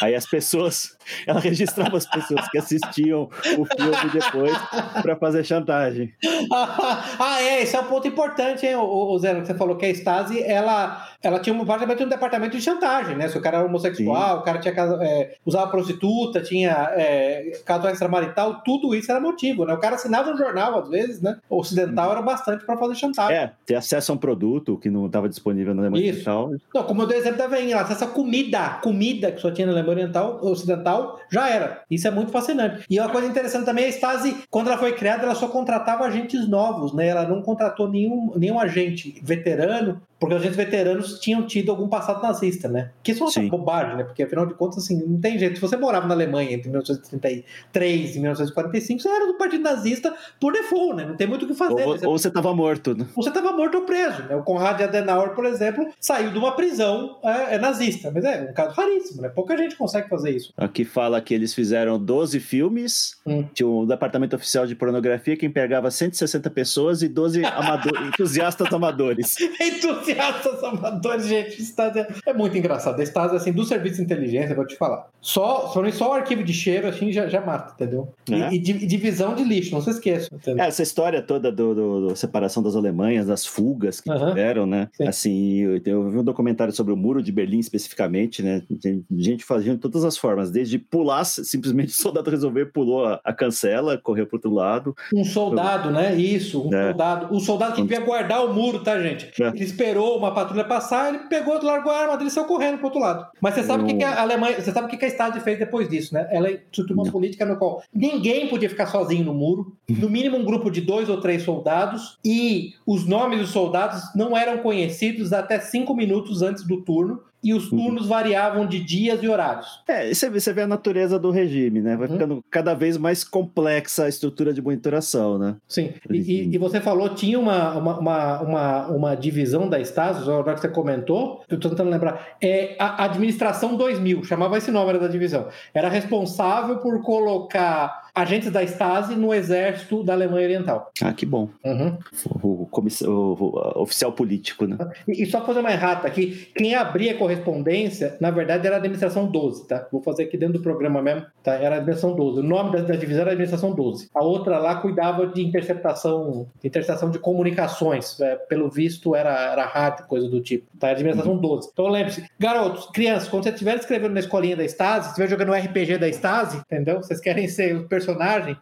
Aí as pessoas ela registrava as pessoas que assistiam o filme depois para fazer chantagem.
ah, é, esse é um ponto importante, hein, o, o que você falou que a Stasi, ela, ela tinha um, praticamente um departamento de chantagem, né? Se o cara era homossexual, Sim. o cara tinha é, usava prostituta, tinha é, caso extramarital, tudo isso era motivo, né? O cara assinava um jornal, às vezes, né? O ocidental hum. era bastante para fazer chantagem.
É, ter acesso a um produto que não estava disponível na Alemanha Oriental.
Não, como eu dei exemplo da veinha, ela acesso a comida, comida que só tinha na Alemanha Oriental, Ocidental, já era. Isso é muito fascinante. E uma coisa interessante também, a Stasi, quando ela foi criada, ela só contratava agentes novos, né? Ela não contratou nenhum, nenhum agente veterano porque os agentes veteranos tinham tido algum passado nazista, né? Que isso é uma bobagem, né? Porque afinal de contas, assim, não tem jeito. Se você morava na Alemanha entre 1933 e 1945, você era do partido nazista por default, né? Não tem muito o que fazer.
Ou,
né?
ou você estava morto, né?
Ou você estava morto ou preso, né? O Konrad Adenauer, por exemplo, saiu de uma prisão é, é nazista, mas é um caso raríssimo, né? Pouca gente consegue fazer isso.
Aqui fala que eles fizeram 12 filmes, hum. tinha o Departamento Oficial de Pornografia que empregava 160 pessoas e 12 amador, entusiastas amadores.
entusiastas amadores, gente. Stasi é muito engraçado. Stasi, assim, do serviço de inteligência, vou te falar. Só, só, só o arquivo de cheiro, assim, já, já mata, entendeu? É. E, e, divisão de lixo, não se esqueça.
É, essa história toda do, do, do, separação das Alemanhas, das fugas que uhum. tiveram, né? Sim. Assim, eu, eu, vi um documentário sobre o Muro de Berlim especificamente, né? Tem gente fazendo de todas as formas, desde pular, simplesmente o soldado resolver, pulou a, a cancela, correu pro outro lado.
Um soldado, né? Isso, um é. soldado. O soldado que devia guardar o muro, tá, gente? É. Ele esperou uma patrulha passar, ele pegou, largou a arma dele e saiu correndo pro outro lado. Mas você sabe o eu... que, que, a Alemanha, você sabe o que, que a Estado fez depois disso, né? Ela instituiu uma política no qual ninguém podia ficar sozinho no muro, no mínimo um grupo de dois ou três soldados, e os nomes dos soldados não eram conhecidos até cinco minutos antes do turno, e os turnos uhum. variavam de dias e horários.
É, você vê, você vê a natureza do regime, né? Vai uhum. ficando cada vez mais complexa a estrutura de monitoração, né?
Sim, e, e, você falou, tinha uma, uma, uma, uma, uma divisão da Stasi, agora que você comentou, eu estou tentando lembrar, é a Administração 2000, chamava esse nome da divisão. Era responsável por colocar agentes da Stasi no exército da Alemanha Oriental.
Ah, que bom.
Uhum.
O, o, o, oficial político, né?
E, e só fazer uma errata aqui, quem abria correspondência, na verdade, era a administração 12, tá? Vou fazer aqui dentro do programa mesmo, tá? Era a administração 12. O nome da, da divisão era a administração 12. A outra lá cuidava de interceptação, interceptação de comunicações. É, pelo visto, era, era rádio, coisa do tipo. Tá? Era a administração uhum. 12. Então lembre-se, garotos, crianças, quando você estiver escrevendo na escolinha da Stasi, estiver jogando o RPG da Stasi, entendeu? Vocês querem ser o personagem,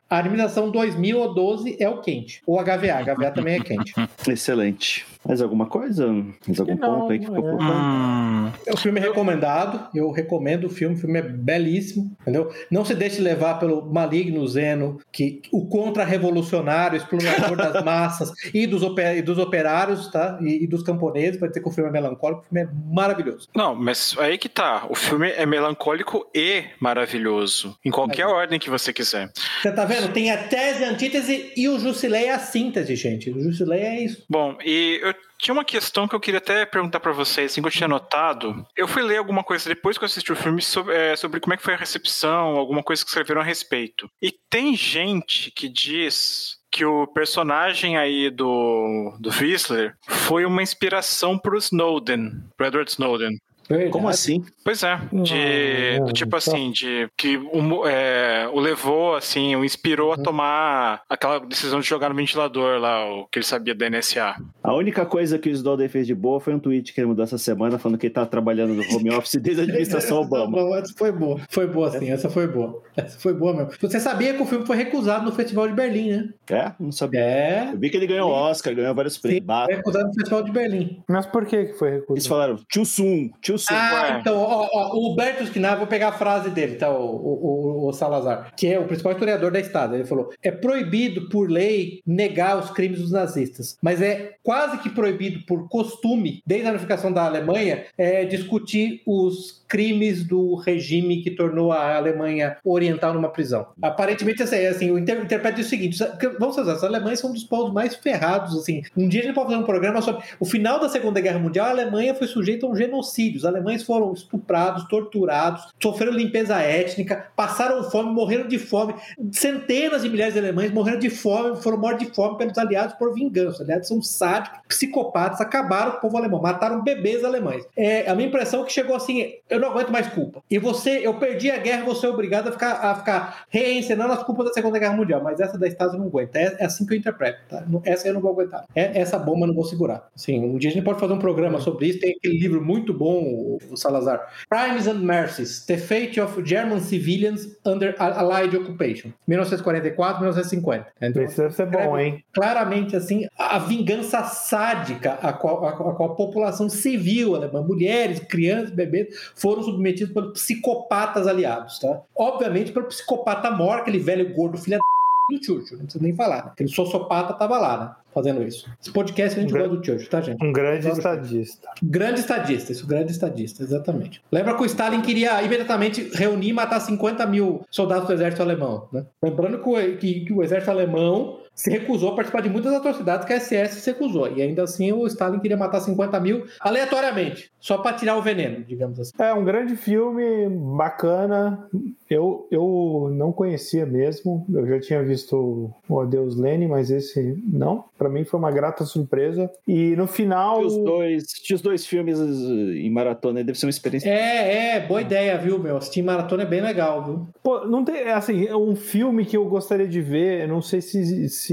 a administração 2000 ou 12 é o quente. O HVA, HVA também é quente.
Excelente. Mais alguma coisa? Mais algum não, ponto aí que ficou é, hum.
é um filme recomendado. Eu recomendo o filme. O filme é belíssimo. Entendeu? Não se deixe levar pelo maligno Zeno, que o contra-revolucionário, explorador das massas e dos, oper, e dos operários, tá? E, e dos camponeses, vai dizer que o filme é melancólico. O filme é maravilhoso.
Não, mas aí que tá. O filme é melancólico e maravilhoso. Em qualquer é. ordem que você quiser.
Você tá vendo? Tem a tese, a antítese e o Jusilei é a síntese, gente. O Jusilei é isso.
Bom, e eu tinha uma questão que eu queria até perguntar para vocês, assim, que eu tinha notado. Eu fui ler alguma coisa depois que eu assisti o filme sobre, é, sobre como é que foi a recepção, alguma coisa que escreveram a respeito. E tem gente que diz que o personagem aí do, do Whistler foi uma inspiração pro Snowden, pro Edward Snowden.
Verdade.
Como assim?
Pois é, de,
Não,
do tipo
não,
assim, de que o, é, o levou, assim, o inspirou a tomar aquela decisão de jogar no ventilador lá, o que ele sabia da NSA.
A única coisa que o Snowden fez de boa foi um tweet que ele mudou essa semana falando que ele tá trabalhando no home office desde a administração Obama.
Essa foi boa. Foi boa, sim. Essa foi boa. Essa foi boa mesmo. Você sabia que o filme foi recusado no Festival de Berlim, né?
É? Não sabia.
É.
Eu vi que ele ganhou Oscar, ganhou vários prêmios.
foi recusado no Festival de Berlim.
Mas por que que foi
Eles
recusado?
falaram, tio Sun,
Ah,
Ué.
então, ó, ó, o Huberto Schinar, vou pegar a frase dele, tá? O, o, o- o Salazar, que é o principal historiador da Estado. Ele falou: é proibido por lei negar os crimes dos nazistas, mas é quase que proibido por costume, desde a unificação da Alemanha, é discutir os crimes do regime que tornou a Alemanha oriental numa prisão. Aparentemente, assim, assim eu inter- interpreto o seguinte: vamos fazer, os alemães são um dos povos mais ferrados. Assim, um dia a gente pode fazer um programa sobre o final da Segunda Guerra Mundial. A Alemanha foi sujeita a um genocídio. Os alemães foram estuprados, torturados, sofreram limpeza étnica, passaram fome, morreram de fome. Centenas de milhares de alemães morreram de fome, foram mortos de fome pelos aliados por vingança. Os aliados são sádicos, psicopatas, acabaram com o povo alemão, mataram bebês alemães. É, a minha impressão é que chegou assim: eu não aguento mais culpa. E você, eu perdi a guerra, você é obrigado a ficar, a ficar reencenando as culpas da Segunda Guerra Mundial. Mas essa da Stasi eu não aguento. É, é assim que eu interpreto, tá? Essa eu não vou aguentar. É- essa bomba eu não vou segurar. Assim, um dia a gente pode fazer um programa sobre isso. Tem aquele livro muito bom, o, Salazar. Crimes and Mercies: The Fate of German Civilians Under Allied Occupation. 1944, 1950. Então,
Isso deve ser bom, hein?
claramente assim a vingança sádica a qual a, a qual a população civil alemã, mulheres, crianças, bebês foram submetidos pelos psicopatas aliados, tá? Obviamente pelo psicopata mor, aquele velho gordo filha do Churchill, não precisa nem falar, né? Aquele sociopata tava lá, né? Fazendo isso. Esse podcast a gente
Um
gosta do Churchill, tá, gente?
Um grande estadista.
Grande estadista, isso, grande estadista, exatamente. Lembra que o Stalin queria imediatamente reunir e matar 50 mil soldados do exército alemão, né? Lembrando que o, que- que o exército alemão se recusou a participar de muitas atrocidades que a SS se recusou. E ainda assim o Stalin queria matar 50 mil aleatoriamente, só para tirar o veneno, digamos assim.
É um grande filme, bacana. Eu, eu não conhecia mesmo. Eu já tinha visto o Adeus Lene, mas esse não. Pra mim foi uma grata surpresa. E no final.
Os dois, assistir os dois filmes eh, em maratona deve ser uma experiência.
É, é, boa ideia, viu, meu? Assistir maratona é bem legal, viu?
Pô, não tem. Assim, é um filme que eu gostaria de ver. Não sei se. se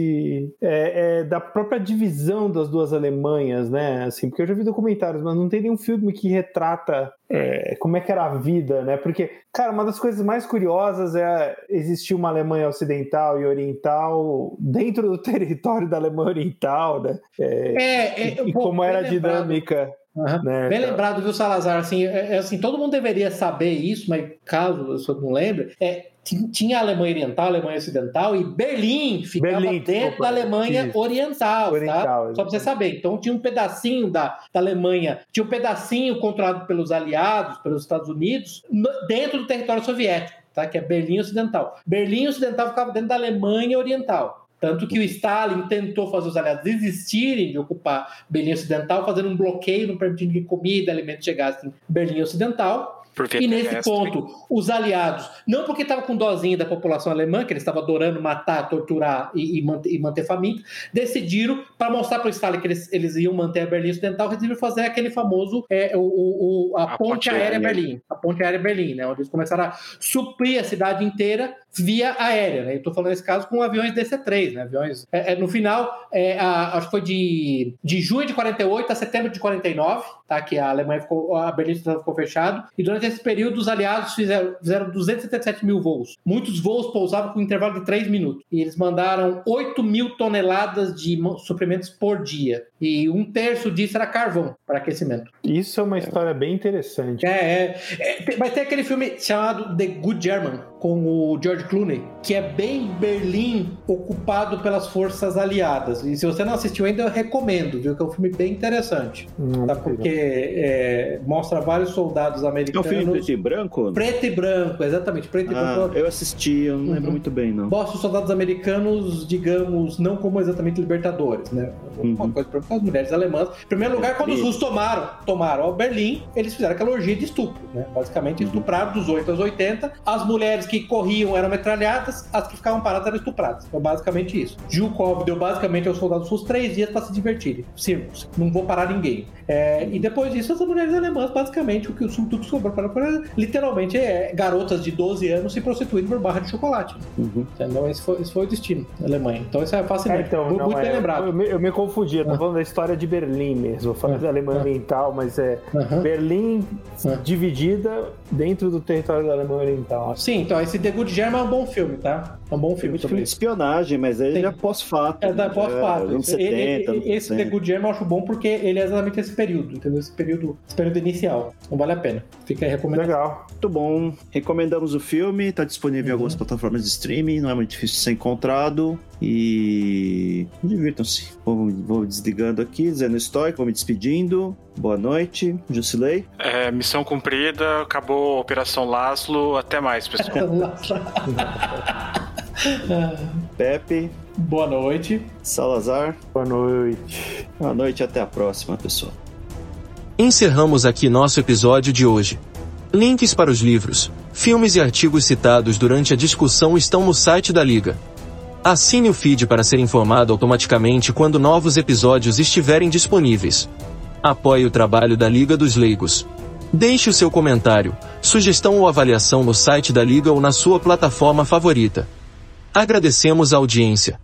é, é da própria divisão das duas Alemanhas, né? Assim, porque eu já vi documentários, mas não tem nenhum filme que retrata é, como é que era a vida, né? Porque, cara, uma das coisas mais curiosas é existir uma Alemanha ocidental e oriental dentro do território da Alemanha oriental, né? É,
É, é,
e
pô,
como era a dinâmica. Né,
Bem lembrado, viu, Salazar? Assim, é, é assim, todo mundo deveria saber isso, mas caso você não lembre, é, tinha a Alemanha Oriental, a Alemanha Ocidental e Berlim ficava
Berlim,
dentro da Alemanha
Isso.
Oriental,
Oriental,
tá? Só pra você saber. Então tinha um pedacinho da, da Alemanha, tinha um pedacinho controlado pelos aliados, pelos Estados Unidos, no- dentro do território soviético, tá? Que é Berlim Ocidental. Berlim Ocidental ficava dentro da Alemanha Oriental. Tanto que o Stalin tentou fazer os aliados desistirem de ocupar Berlim Ocidental, fazendo um bloqueio, não permitindo que comida, alimentos chegassem em Berlim Ocidental. E nesse ponto, os aliados, não porque estava com dozinha da população alemã, que eles estavam adorando matar, torturar e, e manter, e manter faminto, decidiram, para mostrar para o Stalin que eles, eles iam manter a Berlim Ocidental, decidiram fazer aquele famoso, é, o, o- o- a,
A
ponte,
ponte
aérea
aérea.
Berlim. A ponte aérea Berlim, né? Onde eles começaram a suprir a cidade inteira via aérea, né? Eu tô falando nesse caso com aviões DC-3, né? Aviões... é, é, no final, é, a- acho que foi de, de junho de 48 a setembro de 49, tá? Que a Alemanha ficou... A Berlim ficou fechado. E durante esse período, os aliados fizeram, fizeram 277 mil voos. Muitos voos pousavam com intervalo de 3 minutos. E eles mandaram 8 mil toneladas de suprimentos por dia. E um terço disso era carvão para aquecimento.
Isso é uma história bem interessante.
É, é. é mas tem aquele filme chamado The Good German, com o George Clooney, que é bem Berlim ocupado pelas forças aliadas. E se você não assistiu ainda, eu recomendo, viu? Que é um filme bem interessante.
Hum,
Tá? Porque é, mostra vários soldados
É um
americanos.
filme preto e branco?
Preto e branco, exatamente, preto e
Ah,
branco.
eu assisti, eu não lembro
Uhum.
muito bem, não.
Mostra os soldados americanos, digamos, não como exatamente libertadores, né? Uma
Uhum.
coisa para as mulheres alemãs. Em primeiro lugar, quando os russos tomaram, tomaram Berlim, eles fizeram aquela orgia de estupro, né? Basicamente, estupraram dos 8 aos 80. As mulheres que que corriam eram metralhadas, as que ficavam paradas eram estupradas. Foi basicamente isso. Zhukov deu basicamente aos soldados os três dias para se divertirem. Circos. Não vou parar ninguém. É, e depois disso, as mulheres alemãs, basicamente, o que o que sobrou para literalmente é garotas de 12 anos se prostituindo por barra de chocolate. Uhum. Então, esse foi, esse foi, o destino da Alemanha. Então, isso é fascinante. É, então, muito, não, bem é, lembrado.
Eu, me, eu me confundi, eu tô ah. falando da história de Berlim mesmo. Eu falei ah. da Alemanha ah. Oriental, mas é uhum. Berlim ah. dividida dentro do território da Alemanha Oriental.
Sim, então esse The Good German é um bom filme, tá? É um bom filme.
É filme de espionagem, mas ele é pós-fato.
É da pós-fato. É, esse The Good German eu acho bom porque ele é exatamente esse período, entendeu? Esse período, esse período inicial. Não vale a pena. Fica aí recomendado.
Legal. Muito bom. Recomendamos o filme, tá disponível uhum. em algumas plataformas de streaming, não é muito difícil de ser encontrado. E divirtam-se. Vou, vou, desligando aqui, dizendo estoico, vou me despedindo. Boa noite, Jusilei.
É, missão cumprida, acabou a Operação Laszlo. Até mais, pessoal.
Pepe.
Boa noite.
Salazar.
Boa noite.
Boa noite, até a próxima, pessoal.
Encerramos aqui nosso episódio de hoje. Links para os livros, filmes e artigos citados durante a discussão estão no site da Liga. Assine o feed para ser informado automaticamente quando novos episódios estiverem disponíveis. Apoie o trabalho da Liga dos Leigos. Deixe o seu comentário, sugestão ou avaliação no site da Liga ou na sua plataforma favorita. Agradecemos a audiência.